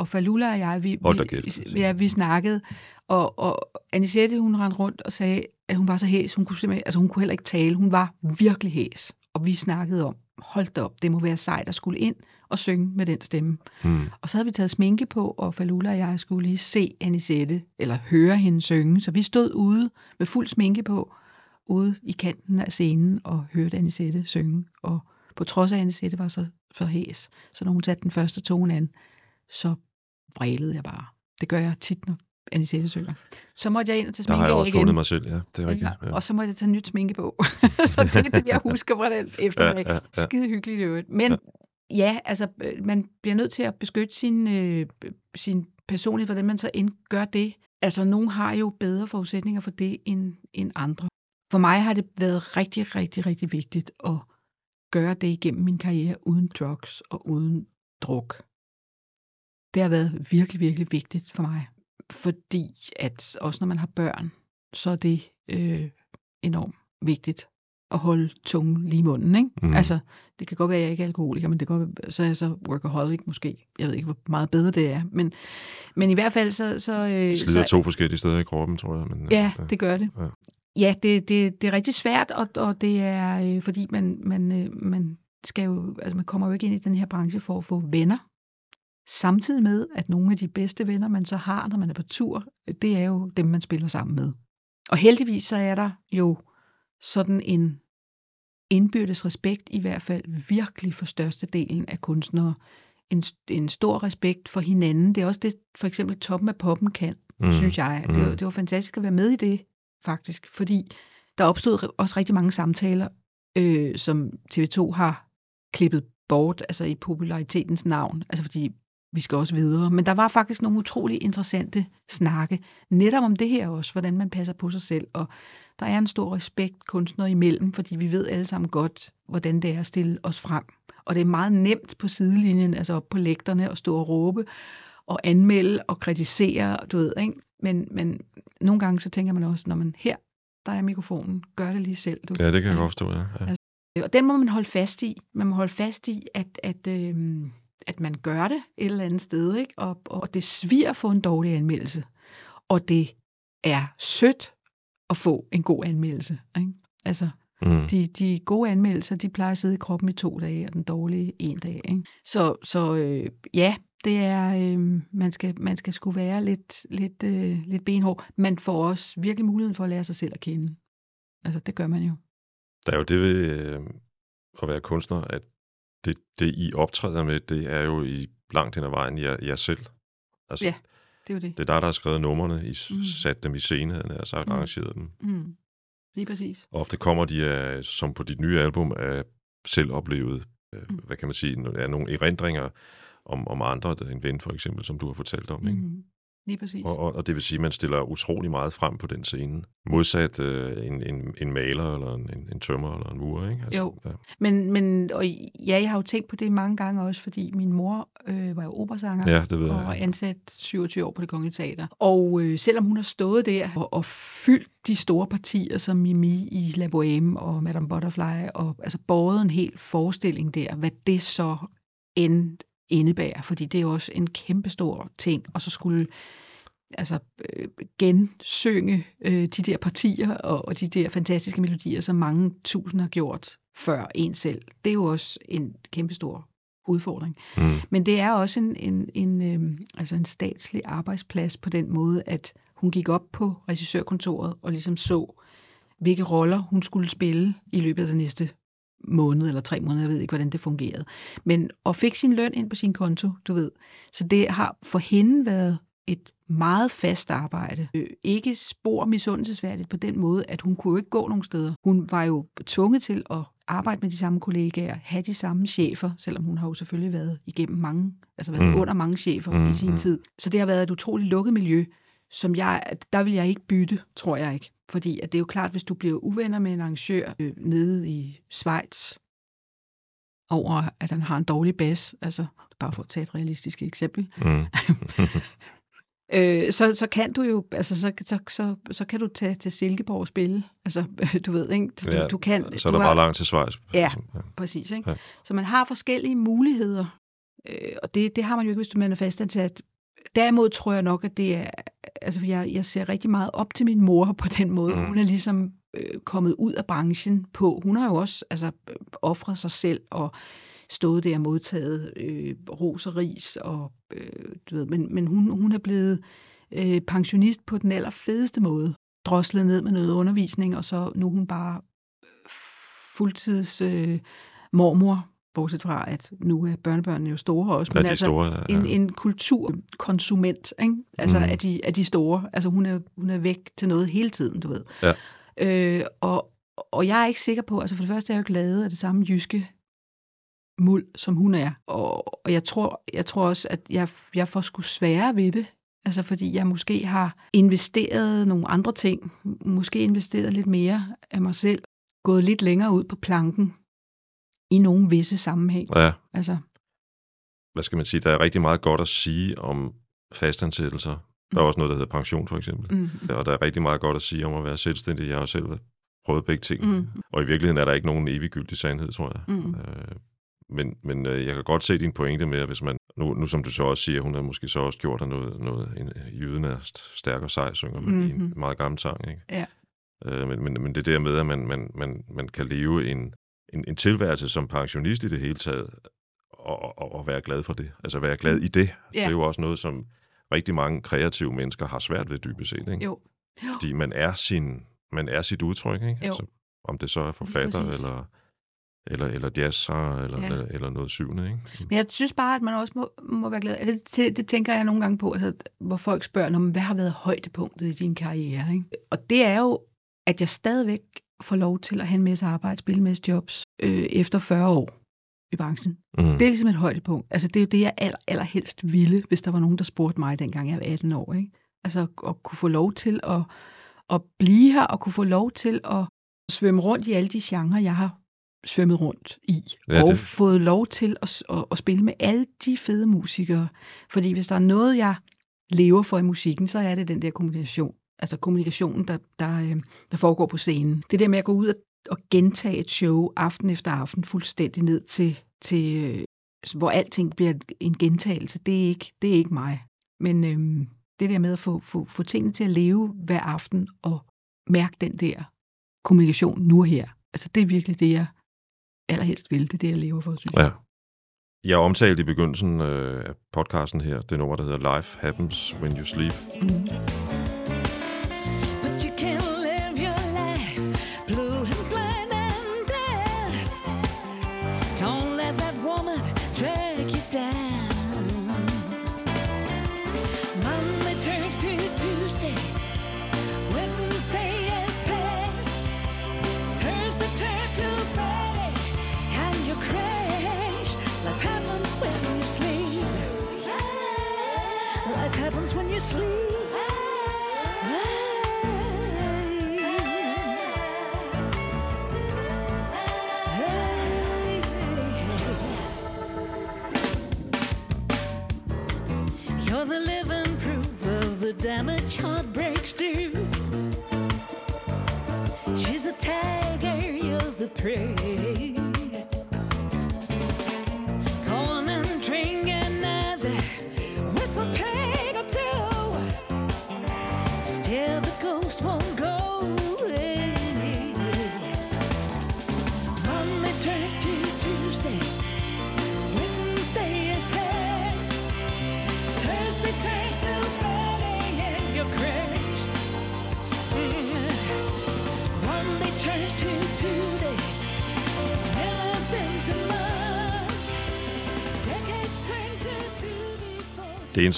Og Falula og jeg, vi, Hold da vi, kæft. ja, vi snakkede. Og, og Anisette, hun rendte rundt og sagde, at hun var så hæs. Hun kunne, simpelthen, altså hun kunne heller ikke tale. Hun var virkelig hæs. Og vi snakkede om, hold da op, det må være sejt at skulle ind og synge med den stemme. Hmm. Og så havde vi taget sminke på, og Falula og jeg skulle lige se Anisette, eller høre hende synge. Så vi stod ude med fuld sminke på, ude i kanten af scenen, og hørte Anisette synge. Og på trods af, at Anisette var så, så hæs, så når hun satte den første tone an, så vrælede jeg bare. Det gør jeg tit, når Anisette synger. Så måtte jeg ind og tage Der sminke har jeg også igen. fundet mig selv, ja. Det er rigtigt. Ja, og så måtte jeg tage nyt sminke på. så det er det, jeg husker fra den eftermiddag. Ja, ja, ja. Skide hyggeligt i øvrigt. Men ja. ja, altså, man bliver nødt til at beskytte sin, øh, sin personlighed, hvordan man så end gør det. Altså, nogen har jo bedre forudsætninger for det end, end andre. For mig har det været rigtig, rigtig, rigtig vigtigt at gøre det igennem min karriere uden drugs og uden druk. Det har været virkelig, virkelig vigtigt for mig. Fordi at også når man har børn, så er det øh, enormt vigtigt at holde tungen lige i munden. Ikke? Mm. Altså, det kan godt være, at jeg ikke er alkoholiker, men det kan godt, være- så er jeg så workaholic måske. Jeg ved ikke, hvor meget bedre det er. Men, men i hvert fald så... så, øh, Det slider så to forskellige steder i kroppen, tror jeg. Men, Ja, det gør det. Ja. Ja, det, det, det er rigtig svært, og, og det er, øh, fordi man, man, øh, man skal jo, altså man kommer jo ikke ind i den her branche for at få venner. Samtidig med, at nogle af de bedste venner, man så har, når man er på tur, det er jo dem, man spiller sammen med. Og heldigvis så er der jo sådan en indbyrdes respekt, i hvert fald virkelig for størstedelen af kunstnere. En, en stor respekt for hinanden. Det er også det, for eksempel toppen af poppen kan, Mm. mm. synes jeg. Det, var, Mm. det var fantastisk at være med i det, faktisk. Fordi der opstod også rigtig mange samtaler, øh, som TV2 har klippet bort, altså i popularitetens navn. Altså fordi vi skal også videre. Men der var faktisk nogle utrolig interessante snakke, netop om det her også, hvordan man passer på sig selv. Og der er en stor respekt kunstnere imellem, fordi vi ved alle sammen godt, hvordan det er at stille os frem. Og det er meget nemt på sidelinjen, altså op på lægterne, at stå og råbe og anmelde og kritisere, du ved, ikke? Men, men nogle gange så tænker man også, når man her, der er mikrofonen, gør det lige selv. Du. Ja, det kan jeg godt forstå, ja. ja. Og den må man holde fast i. Man må holde fast i, at, at, øh, at man gør det et eller andet sted, ikke? Og, og det sviger at få en dårlig anmeldelse. Og det er sødt at få en god anmeldelse. Ikke? Altså, Mm. de, de gode anmeldelser, de plejer at sidde i kroppen i to dage, og den dårlige en dag. Ikke? Så, så øh, ja, det er, øh, man skal, man skal skulle være lidt, lidt, øh, lidt benhård. Man får også virkelig muligheden for at lære sig selv at kende. Altså, det gør man jo. Der er jo det ved øh, at være kunstner, at det, det, I optræder med, det er jo i langt hen ad vejen jer, jer selv. Altså, Ja. Det er jo det. Det er dig, der har skrevet numrene, I Mm. sat dem i scene, havde jeg sagt, Mm. arrangeret dem. Mm. Lige præcis. Ofte kommer de, af, som på dit nye album, af selv oplevet, øh, Mm. hvad kan man sige, er nogle erindringer om, om andre, en ven for eksempel, som du har fortalt om. Ikke? Mm. Lige præcis. Og, og, og det vil sige, at man stiller utrolig meget frem på den scene. Modsat øh, en, en, en maler, eller en, en, en tømmer, eller en murer. Ikke? Altså, Jo. Ja. Men, men og ja, jeg har jo tænkt på det mange gange også, fordi min mor øh, var jo operasanger. ja, det ved og jeg. ansat 27 år på det kongelige teater. Og øh, selvom hun har stået der og, og fyldt de store partier som Mimi i La Bohème og Madame Butterfly, og altså båret en hel forestilling der, hvad det så end indebærer, fordi det er jo også en kæmpestor ting, og så skulle altså øh, gensynge øh, de der partier og, og de der fantastiske melodier, som mange tusinder har gjort før en selv. Det er jo også en kæmpestor udfordring. Mm. Men det er også en, en, en, øh, altså en statslig arbejdsplads på den måde, at hun gik op på regissørkontoret og ligesom så, hvilke roller hun skulle spille i løbet af den næste måned eller tre måneder, jeg ved ikke, hvordan det fungerede. Men og fik sin løn ind på sin konto, du ved. Så det har for hende været et meget fast arbejde. Øh, Ikke spor misundelsesværdigt på den måde, at hun kunne jo ikke gå nogen steder. Hun var jo tvunget til at arbejde med de samme kollegaer, have de samme chefer, selvom hun har jo selvfølgelig været igennem mange, altså været Mm. under mange chefer Mm, mm. i sin mm. tid. Så det har været et utroligt lukket miljø, som jeg, der vil jeg ikke bytte, tror jeg ikke. Fordi at det er jo klart, hvis du bliver uvenner med en arrangør øh, nede i Schweiz, over at han har en dårlig bas, altså bare for at tage et realistisk eksempel, Mm. øh, så, så kan du jo, altså så, så, så, så kan du tage til Silkeborg og spille, altså du ved, ikke? Du, Ja, du kan, Så er du der har- bare langt til Schweiz. Ja. Ja. Præcis, ikke? Ja. Ja. Så man har forskellige muligheder, øh, og det, det har man jo ikke, hvis man er fastansat. Derimod tror jeg nok, at det er, altså jeg, jeg ser rigtig meget op til min mor på den måde. Mm. Hun er ligesom øh, kommet ud af branchen på, hun har jo også altså, øh, offret sig selv og stået der og modtaget øh, ros og ris, og, øh, du ved, men, men hun, hun er blevet øh, pensionist på den allerfedeste måde. Droslet ned med noget undervisning, og så nu er hun bare fuldtids øh, mormor bortset fra, at nu er børnebørnene jo store også, Ja, men de altså store, ja. en, en kulturkonsument, ikke? altså Mhm. af, de, af de store. Altså hun er, hun er væk til noget hele tiden, du ved. Ja. Øh, og, og jeg er ikke sikker på, altså for det første er jeg jo ikke lavet af det samme jyske muld, som hun er. Og, og jeg, tror, jeg tror også, at jeg, jeg får sgu sværere ved det. Altså fordi jeg måske har investeret nogle andre ting. Måske investeret lidt mere af mig selv. Gået lidt længere ud på planken i nogle visse sammenhæng. Ja, Altså, hvad skal man sige, der er rigtig meget godt at sige om fastansættelser. Der er også noget, der hedder pension, for eksempel. mm, Og der er rigtig meget godt at sige om at være selvstændig. Jeg har selv prøvet begge ting. mm, Og i virkeligheden er der ikke nogen eviggyldig sandhed, tror jeg. mm, Øh, men men øh, jeg kan godt se din pointe med, at hvis man, nu, nu som du så også siger, hun har måske så også gjort noget, noget en, jyden er st- stærk og sej, synger man mm-hmm. i en Mhm. meget gammel sang. Ikke? Ja. Øh, men, men, men det der med, at man, man, man, man kan leve en, en, en tilværelse som pensionist i det hele taget, og, og, og være glad for det. Altså være glad i det. Ja. Det er jo også noget, som rigtig mange kreative mennesker har svært ved dybest set. Ikke? jo. jo. Fordi man er, sin, man er sit udtryk. Ikke? Jo. Altså, om det så er forfatter, præcis. eller, eller, eller jazzsanger, eller, Ja. eller, eller noget syvende. Ikke? Men jeg synes bare, at man også må, må være glad. Det, det, det tænker jeg nogle gange på, altså, hvor folk spørger, om hvad har været højdepunktet i din karriere? Ikke? Og det er jo, at jeg stadigvæk får lov til at have en masse arbejde, spille en masse jobs, øh, efter 40 år i branchen. Mm. Det er ligesom et højdepunkt. Altså, det er jo det, jeg aller, allerhelst ville, hvis der var nogen, der spurgte mig, dengang jeg var 18 år. Ikke? Altså, at kunne få lov til at, at blive her, og kunne få lov til at svømme rundt i alle de genrer, jeg har svømmet rundt i. Ja, og det- fået lov til at, at, at spille med alle de fede musikere. Fordi hvis der er noget, jeg lever for i musikken, så er det den der kommunikation. Altså kommunikationen, der, der, øh, der foregår på scenen. Det der med at gå ud og, og gentage et show aften efter aften, fuldstændig ned til, til øh, hvor alting bliver en gentagelse, det er ikke, det er ikke mig. Men øhm, det der med at få, få, få tingene til at leve hver aften og mærke den der kommunikation nu og her. Altså det er virkelig det, jeg allerhelst vil. Det er det, jeg lever for, synes jeg. Ja. Jeg omtalte i begyndelsen øh, af podcasten her, det nummer, der hedder Life Happens When You Sleep. Mm.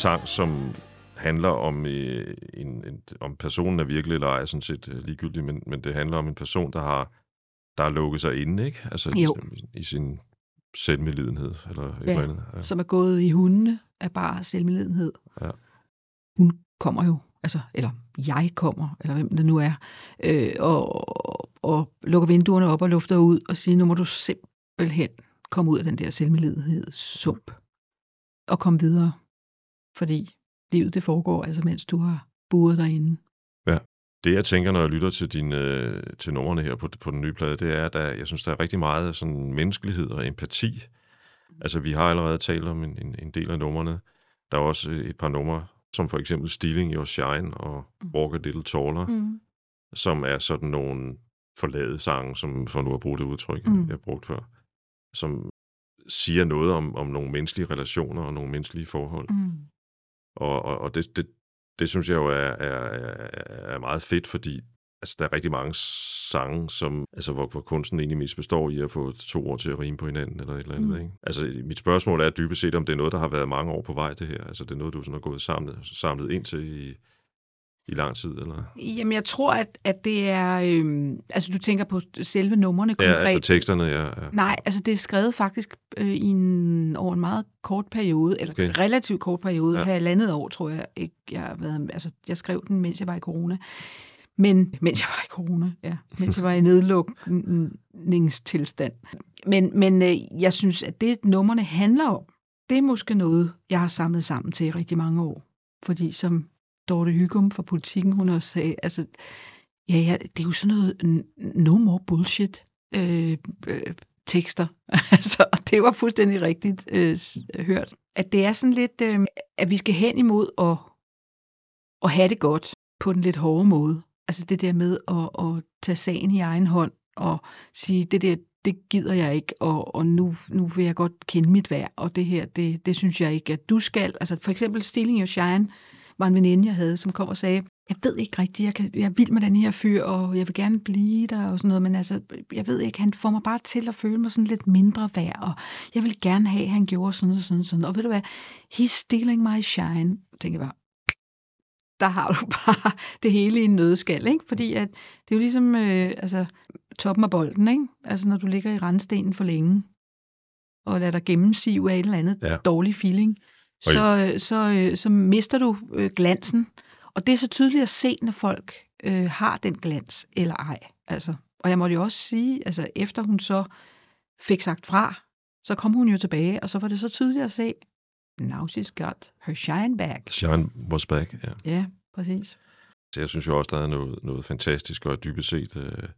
Sang, som handler om, øh, en, en, om personen er virkelig eller ej, er sådan set øh, ligegyldigt, men, men det handler om en person, der har, der har lukket sig inde, ikke? Altså Jo. I, i sin selvmedlidenhed, eller et Ja. eller andet. Ja. Som er gået i hundene af bare selvmedledenhed. Ja. Hun kommer jo, altså, eller jeg kommer, eller hvem det nu er, øh, og, og lukker vinduerne op og lufter ud og siger, nu må du simpelthen komme ud af den der selvmedlidenhedssump og komme videre. Fordi livet det foregår altså, mens du har boet derinde. Det jeg tænker, når jeg lytter til, din, øh, til numrene her på, på den nye plade, det er, at der, jeg synes, der er rigtig meget sådan menneskelighed og empati. Altså, vi har allerede talt om en, en, en del af numrene. Der er også øh, et par numre, som for eksempel Stealing Your Shine og Walk a Little Taller, Mm. som er sådan nogle forladede sange, som for nu at bruge det udtryk, Mm. jeg har brugt før, som siger noget om, om nogle menneskelige relationer og nogle menneskelige forhold. Mm. Og, og, og det, det, det synes jeg jo er, er, er, meget fedt, fordi altså, der er rigtig mange sange, som, altså, hvor, hvor kunsten egentlig mest består i at få to ord til at rime på hinanden, eller et eller andet, mm. ikke? Altså, mit spørgsmål er dybest set, om det er noget, der har været mange år på vej, det her. Altså, det er noget, du sådan har gået samlet, samlet ind til i, i lang tid, eller? Jamen, jeg tror, at, at det er... Øhm, altså, du tænker på selve numrene Ja, konkret. altså teksterne, ja. ja. Nej, altså det er skrevet faktisk øh, i en, over en meget kort periode, eller okay. Relativt kort periode, ja. Ja. halvandet år, tror jeg ikke, jeg har været, altså jeg skrev den, mens jeg var i corona. Men, mens jeg var i corona, ja, mens jeg var i nedlukningstilstand. Men, men øh, jeg synes, at det nummerne handler om, det er måske noget, jeg har samlet sammen til i rigtig mange år. Fordi som Dorte Hygum fra Politiken, hun også sagde, altså, ja, ja, det er jo sådan noget no more bullshit øh, øh, tekster. altså, og det var fuldstændig rigtigt øh, hørt. At det er sådan lidt, øh, at vi skal hen imod at, at have det godt på den lidt hårde måde. Altså det der med at, at tage sagen i egen hånd og sige, det der, det gider jeg ikke, og, og nu, nu vil jeg godt kende mit værd, og det her, det, det synes jeg ikke, at du skal. Altså for eksempel Stealing Your Shine var en veninde, jeg havde, som kom og sagde, jeg ved ikke rigtigt, jeg, kan, jeg er vild med den her fyr, og jeg vil gerne blive der og sådan noget, men altså, jeg ved ikke, han får mig bare til at føle mig sådan lidt mindre værd, og jeg vil gerne have, at han gjorde sådan og sådan og sådan, og ved du hvad, he's stealing my shine, tænker jeg bare, der har du bare det hele i en nødskal, ikke? Fordi at det er jo ligesom øh, altså, toppen af bolden, ikke? Altså når du ligger i randstenen for længe, og lader dig gennemsive af et eller andet ja. Dårlig feeling, så, øh, så, øh, så mister du øh, glansen. Og det er så tydeligt at se, når folk øh, har den glans eller ej. Altså, og jeg måtte jo også sige, altså efter hun så fik sagt fra, så kom hun jo tilbage, og så var det så tydeligt at se, now she's got her shine back. Shine was back, ja. Ja, præcis. Så jeg synes jo også, der er noget, noget fantastisk og dybest set øh,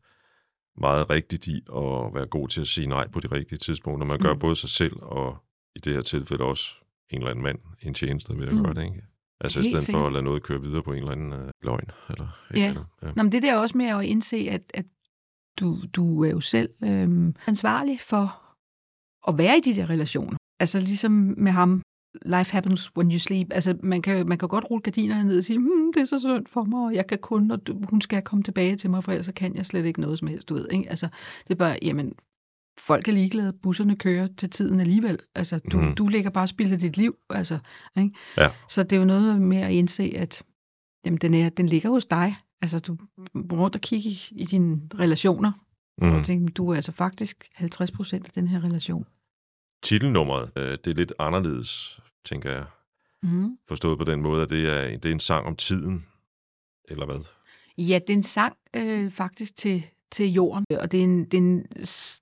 meget rigtigt i at være god til at sige nej på de rigtige tidspunkter. Man gør Mm. både sig selv og i det her tilfælde også en eller anden mand en tjeneste ved at Mm. gøre det, ikke? Altså Helt i stedet for sikkert. at lade noget køre videre på en eller anden øh, løgn. Eller Ja. eller andet. ja. Nå, men det der også med at indse, at, at du, du er jo selv øhm, ansvarlig for at være i de der relationer. Altså ligesom med ham, life happens when you sleep. Altså man kan, man kan godt rulle gardinerne ned og sige, hmm, det er så synd for mig, og jeg kan kun, og du- hun skal komme tilbage til mig, for ellers kan jeg slet ikke noget som helst, du ved. Ikke? Altså det er bare, jamen, folk er ligeglade, busserne kører til tiden alligevel. Altså du, Mhm. du lægger bare spillet dit liv. Altså, ikke? Ja. Så det er jo noget med at indse, at jamen, den, er, den ligger hos dig. Altså, du rundt og kigge i, i dine relationer, mm. Mm. og tænke, du er altså faktisk 50 procent af den her relation. Titelnummeret, øh, det er lidt anderledes, tænker jeg. Mm. Forstået på den måde, at det er, det er en sang om tiden, eller hvad? Ja, det er en sang øh, faktisk til, til jorden, og det er en, det er en,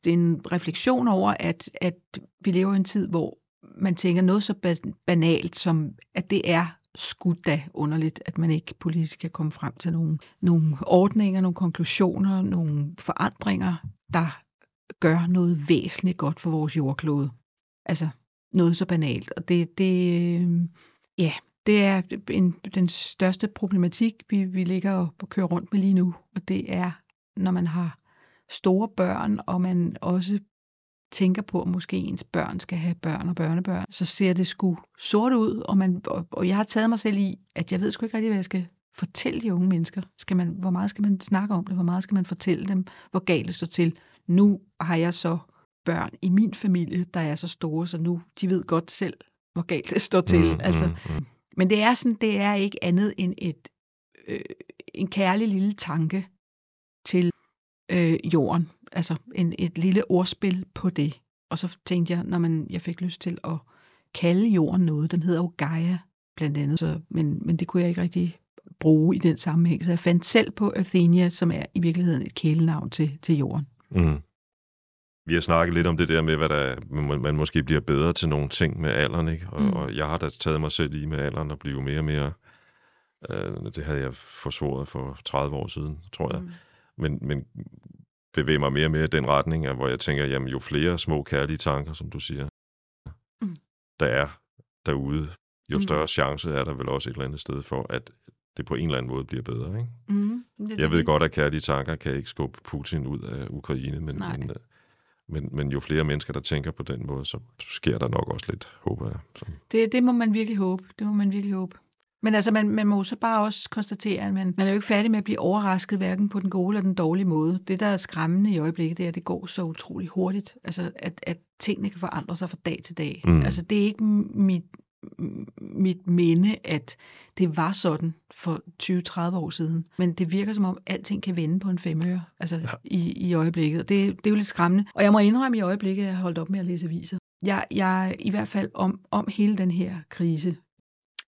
det er en refleksion over, at, at vi lever i en tid, hvor man tænker noget så banalt som, at det er skudt da underligt, at man ikke politisk kan komme frem til nogle, nogle ordninger, nogle konklusioner, nogle forandringer, der gør noget væsentligt godt for vores jordklode. Altså noget så banalt. Og det, det, øh, ja, det er en, den største problematik, vi, vi ligger og kører rundt med lige nu. Og det er, når man har store børn, og man også tænker på, at måske ens børn skal have børn og børnebørn, så ser det sgu sort ud, og, man, og, og jeg har taget mig selv i, at jeg ved sgu ikke rigtig, hvad jeg skal fortælle de unge mennesker. Skal man, hvor meget skal man snakke om det? Hvor meget skal man fortælle dem, hvor galt det står til? Nu har jeg så børn i min familie, der er så store, så nu de ved godt selv, hvor galt det står til. Mm, altså, mm, mm. men det er sådan, det er ikke andet end et, øh, en kærlig lille tanke til øh, jorden. Altså en, et lille ordspil på det. Og så tænkte jeg, når man, jeg fik lyst til at kalde jorden noget, den hedder jo Gaia blandt andet, så, men, men det kunne jeg ikke rigtig bruge i den sammenhæng. Så jeg fandt selv på Athenia, som er i virkeligheden et kælenavn til, til jorden. Mm. Vi har snakket lidt om det der med, hvad der, man, man måske bliver bedre til nogle ting med alderen, ikke? Og, Mm. og jeg har da taget mig selv i med alderen at blive mere og mere, øh, det havde jeg forsvoret for 30 år siden, tror jeg, mm. Men, men bevæge mig mere og mere i den retning, af, hvor jeg tænker, jamen jo flere små kærlige tanker, som du siger, Mm. der er derude, jo Mm. større chance er der vel også et eller andet sted for, at det på en eller anden måde bliver bedre, ikke? Mm, det Jeg ved det. godt, at kærlige tanker kan ikke skubbe Putin ud af Ukraine, men, Nej. men, men, men jo flere mennesker, der tænker på den måde, så sker der nok også lidt, håber jeg. Så. Det, det må man virkelig håbe. Det må man virkelig håbe. Men altså, man, man må jo så bare også konstatere, at man, man er jo ikke færdig med at blive overrasket, hverken på den gode eller den dårlige måde. Det, der er skræmmende i øjeblikket, det er, at det går så utrolig hurtigt. Altså, at, at tingene kan forandre sig fra dag til dag. Mm. Altså, det er ikke mit, mit minde, at det var sådan for 20-30 år siden. Men det virker som om, alting kan vende på en femøre altså ja. i, i øjeblikket. Det, det er jo lidt skræmmende. Og jeg må indrømme i øjeblikket, at jeg har holdt op med at læse aviser. Jeg, jeg i hvert fald om, om hele den her krise.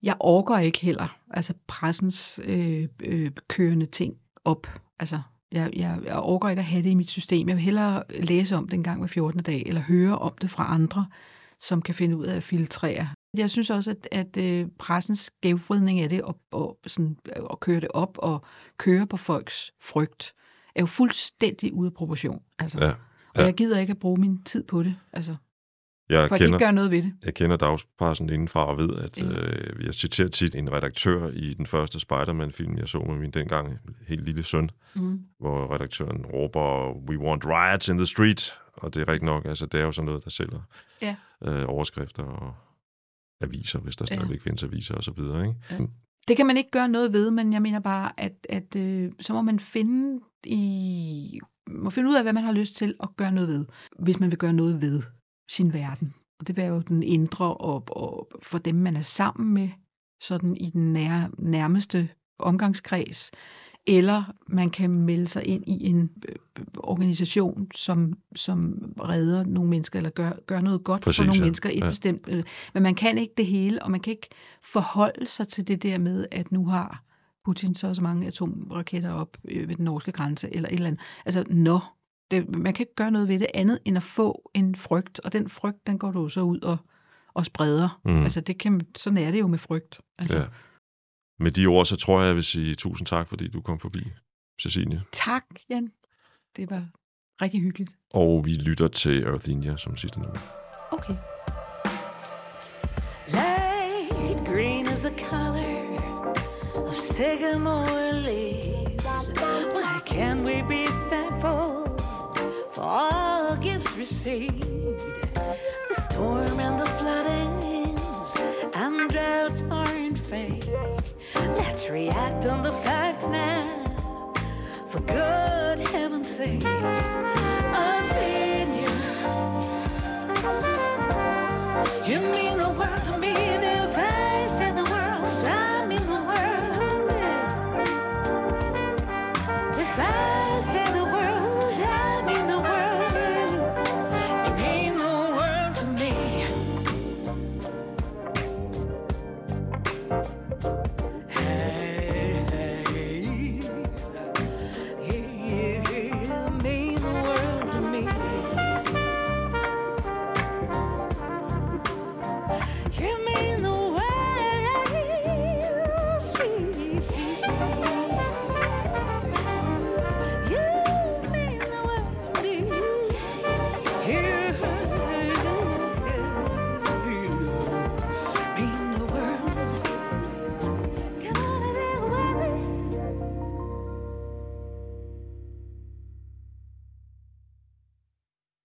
Jeg orker ikke heller altså pressens øh, øh, kørende ting op. Altså, jeg, jeg, jeg orker ikke at have det i mit system. Jeg vil hellere læse om det en gang hver 14. dag, eller høre om det fra andre, som kan finde ud af at filtrere. Jeg synes også, at, at øh, pressens skævvridning af det, og, og, sådan, og køre det op, og køre på folks frygt, er jo fuldstændig ude af proportion. Altså. Ja. Og ja. jeg gider ikke at bruge min tid på det, altså, Jeg for at de ikke gør noget ved det. jeg kender dagspressen indenfra og ved, at Ja. øh, jeg citerer tit en redaktør i den første Spider-Man-film, jeg så med min dengang helt lille søn, Mm. hvor redaktøren råber, we want riots in the street, og det er rigtigt nok, altså det er jo sådan noget, der sælger Ja. øh, overskrifter og aviser, hvis der Ja. stadigvæk findes aviser og så videre, ikke? Ja. Det kan man ikke gøre noget ved, men jeg mener bare, at, at øh, så må man finde i må finde ud af, hvad man har lyst til at gøre noget ved, hvis man vil gøre noget ved sin verden. Og det vil jo den indre og, og for dem, man er sammen med, sådan i den nær, nærmeste omgangskreds, eller man kan melde sig ind i en øh, organisation, som, som redder nogle mennesker, eller gør, gør noget godt Præcis, for nogle ja. mennesker. Et Ja. bestemt, øh, men man kan ikke det hele, og man kan ikke forholde sig til det der med, at nu har Putin så så mange atomraketter op øh, ved den norske grænse, eller et eller andet. Altså, nå, det, man kan ikke gøre noget ved det andet, end at få en frygt, og den frygt, den går du så ud og, og spreder. Mm. Altså, det kan, sådan er det jo med frygt. Altså, Ja. Med de ord, så tror jeg, jeg vil sige tusind tak, fordi du kom forbi, Cecilie. Tak, Jan. Det var rigtig hyggeligt. Og vi lytter til Earthenia som sidste nummer. Okay. Light green is the color of sycamore leaves. Why can't we be thankful for all gifts received? The storm and the floodings and droughts aren't fake. Let's react on the facts now, for good heaven's sake. Opinion. You mean the world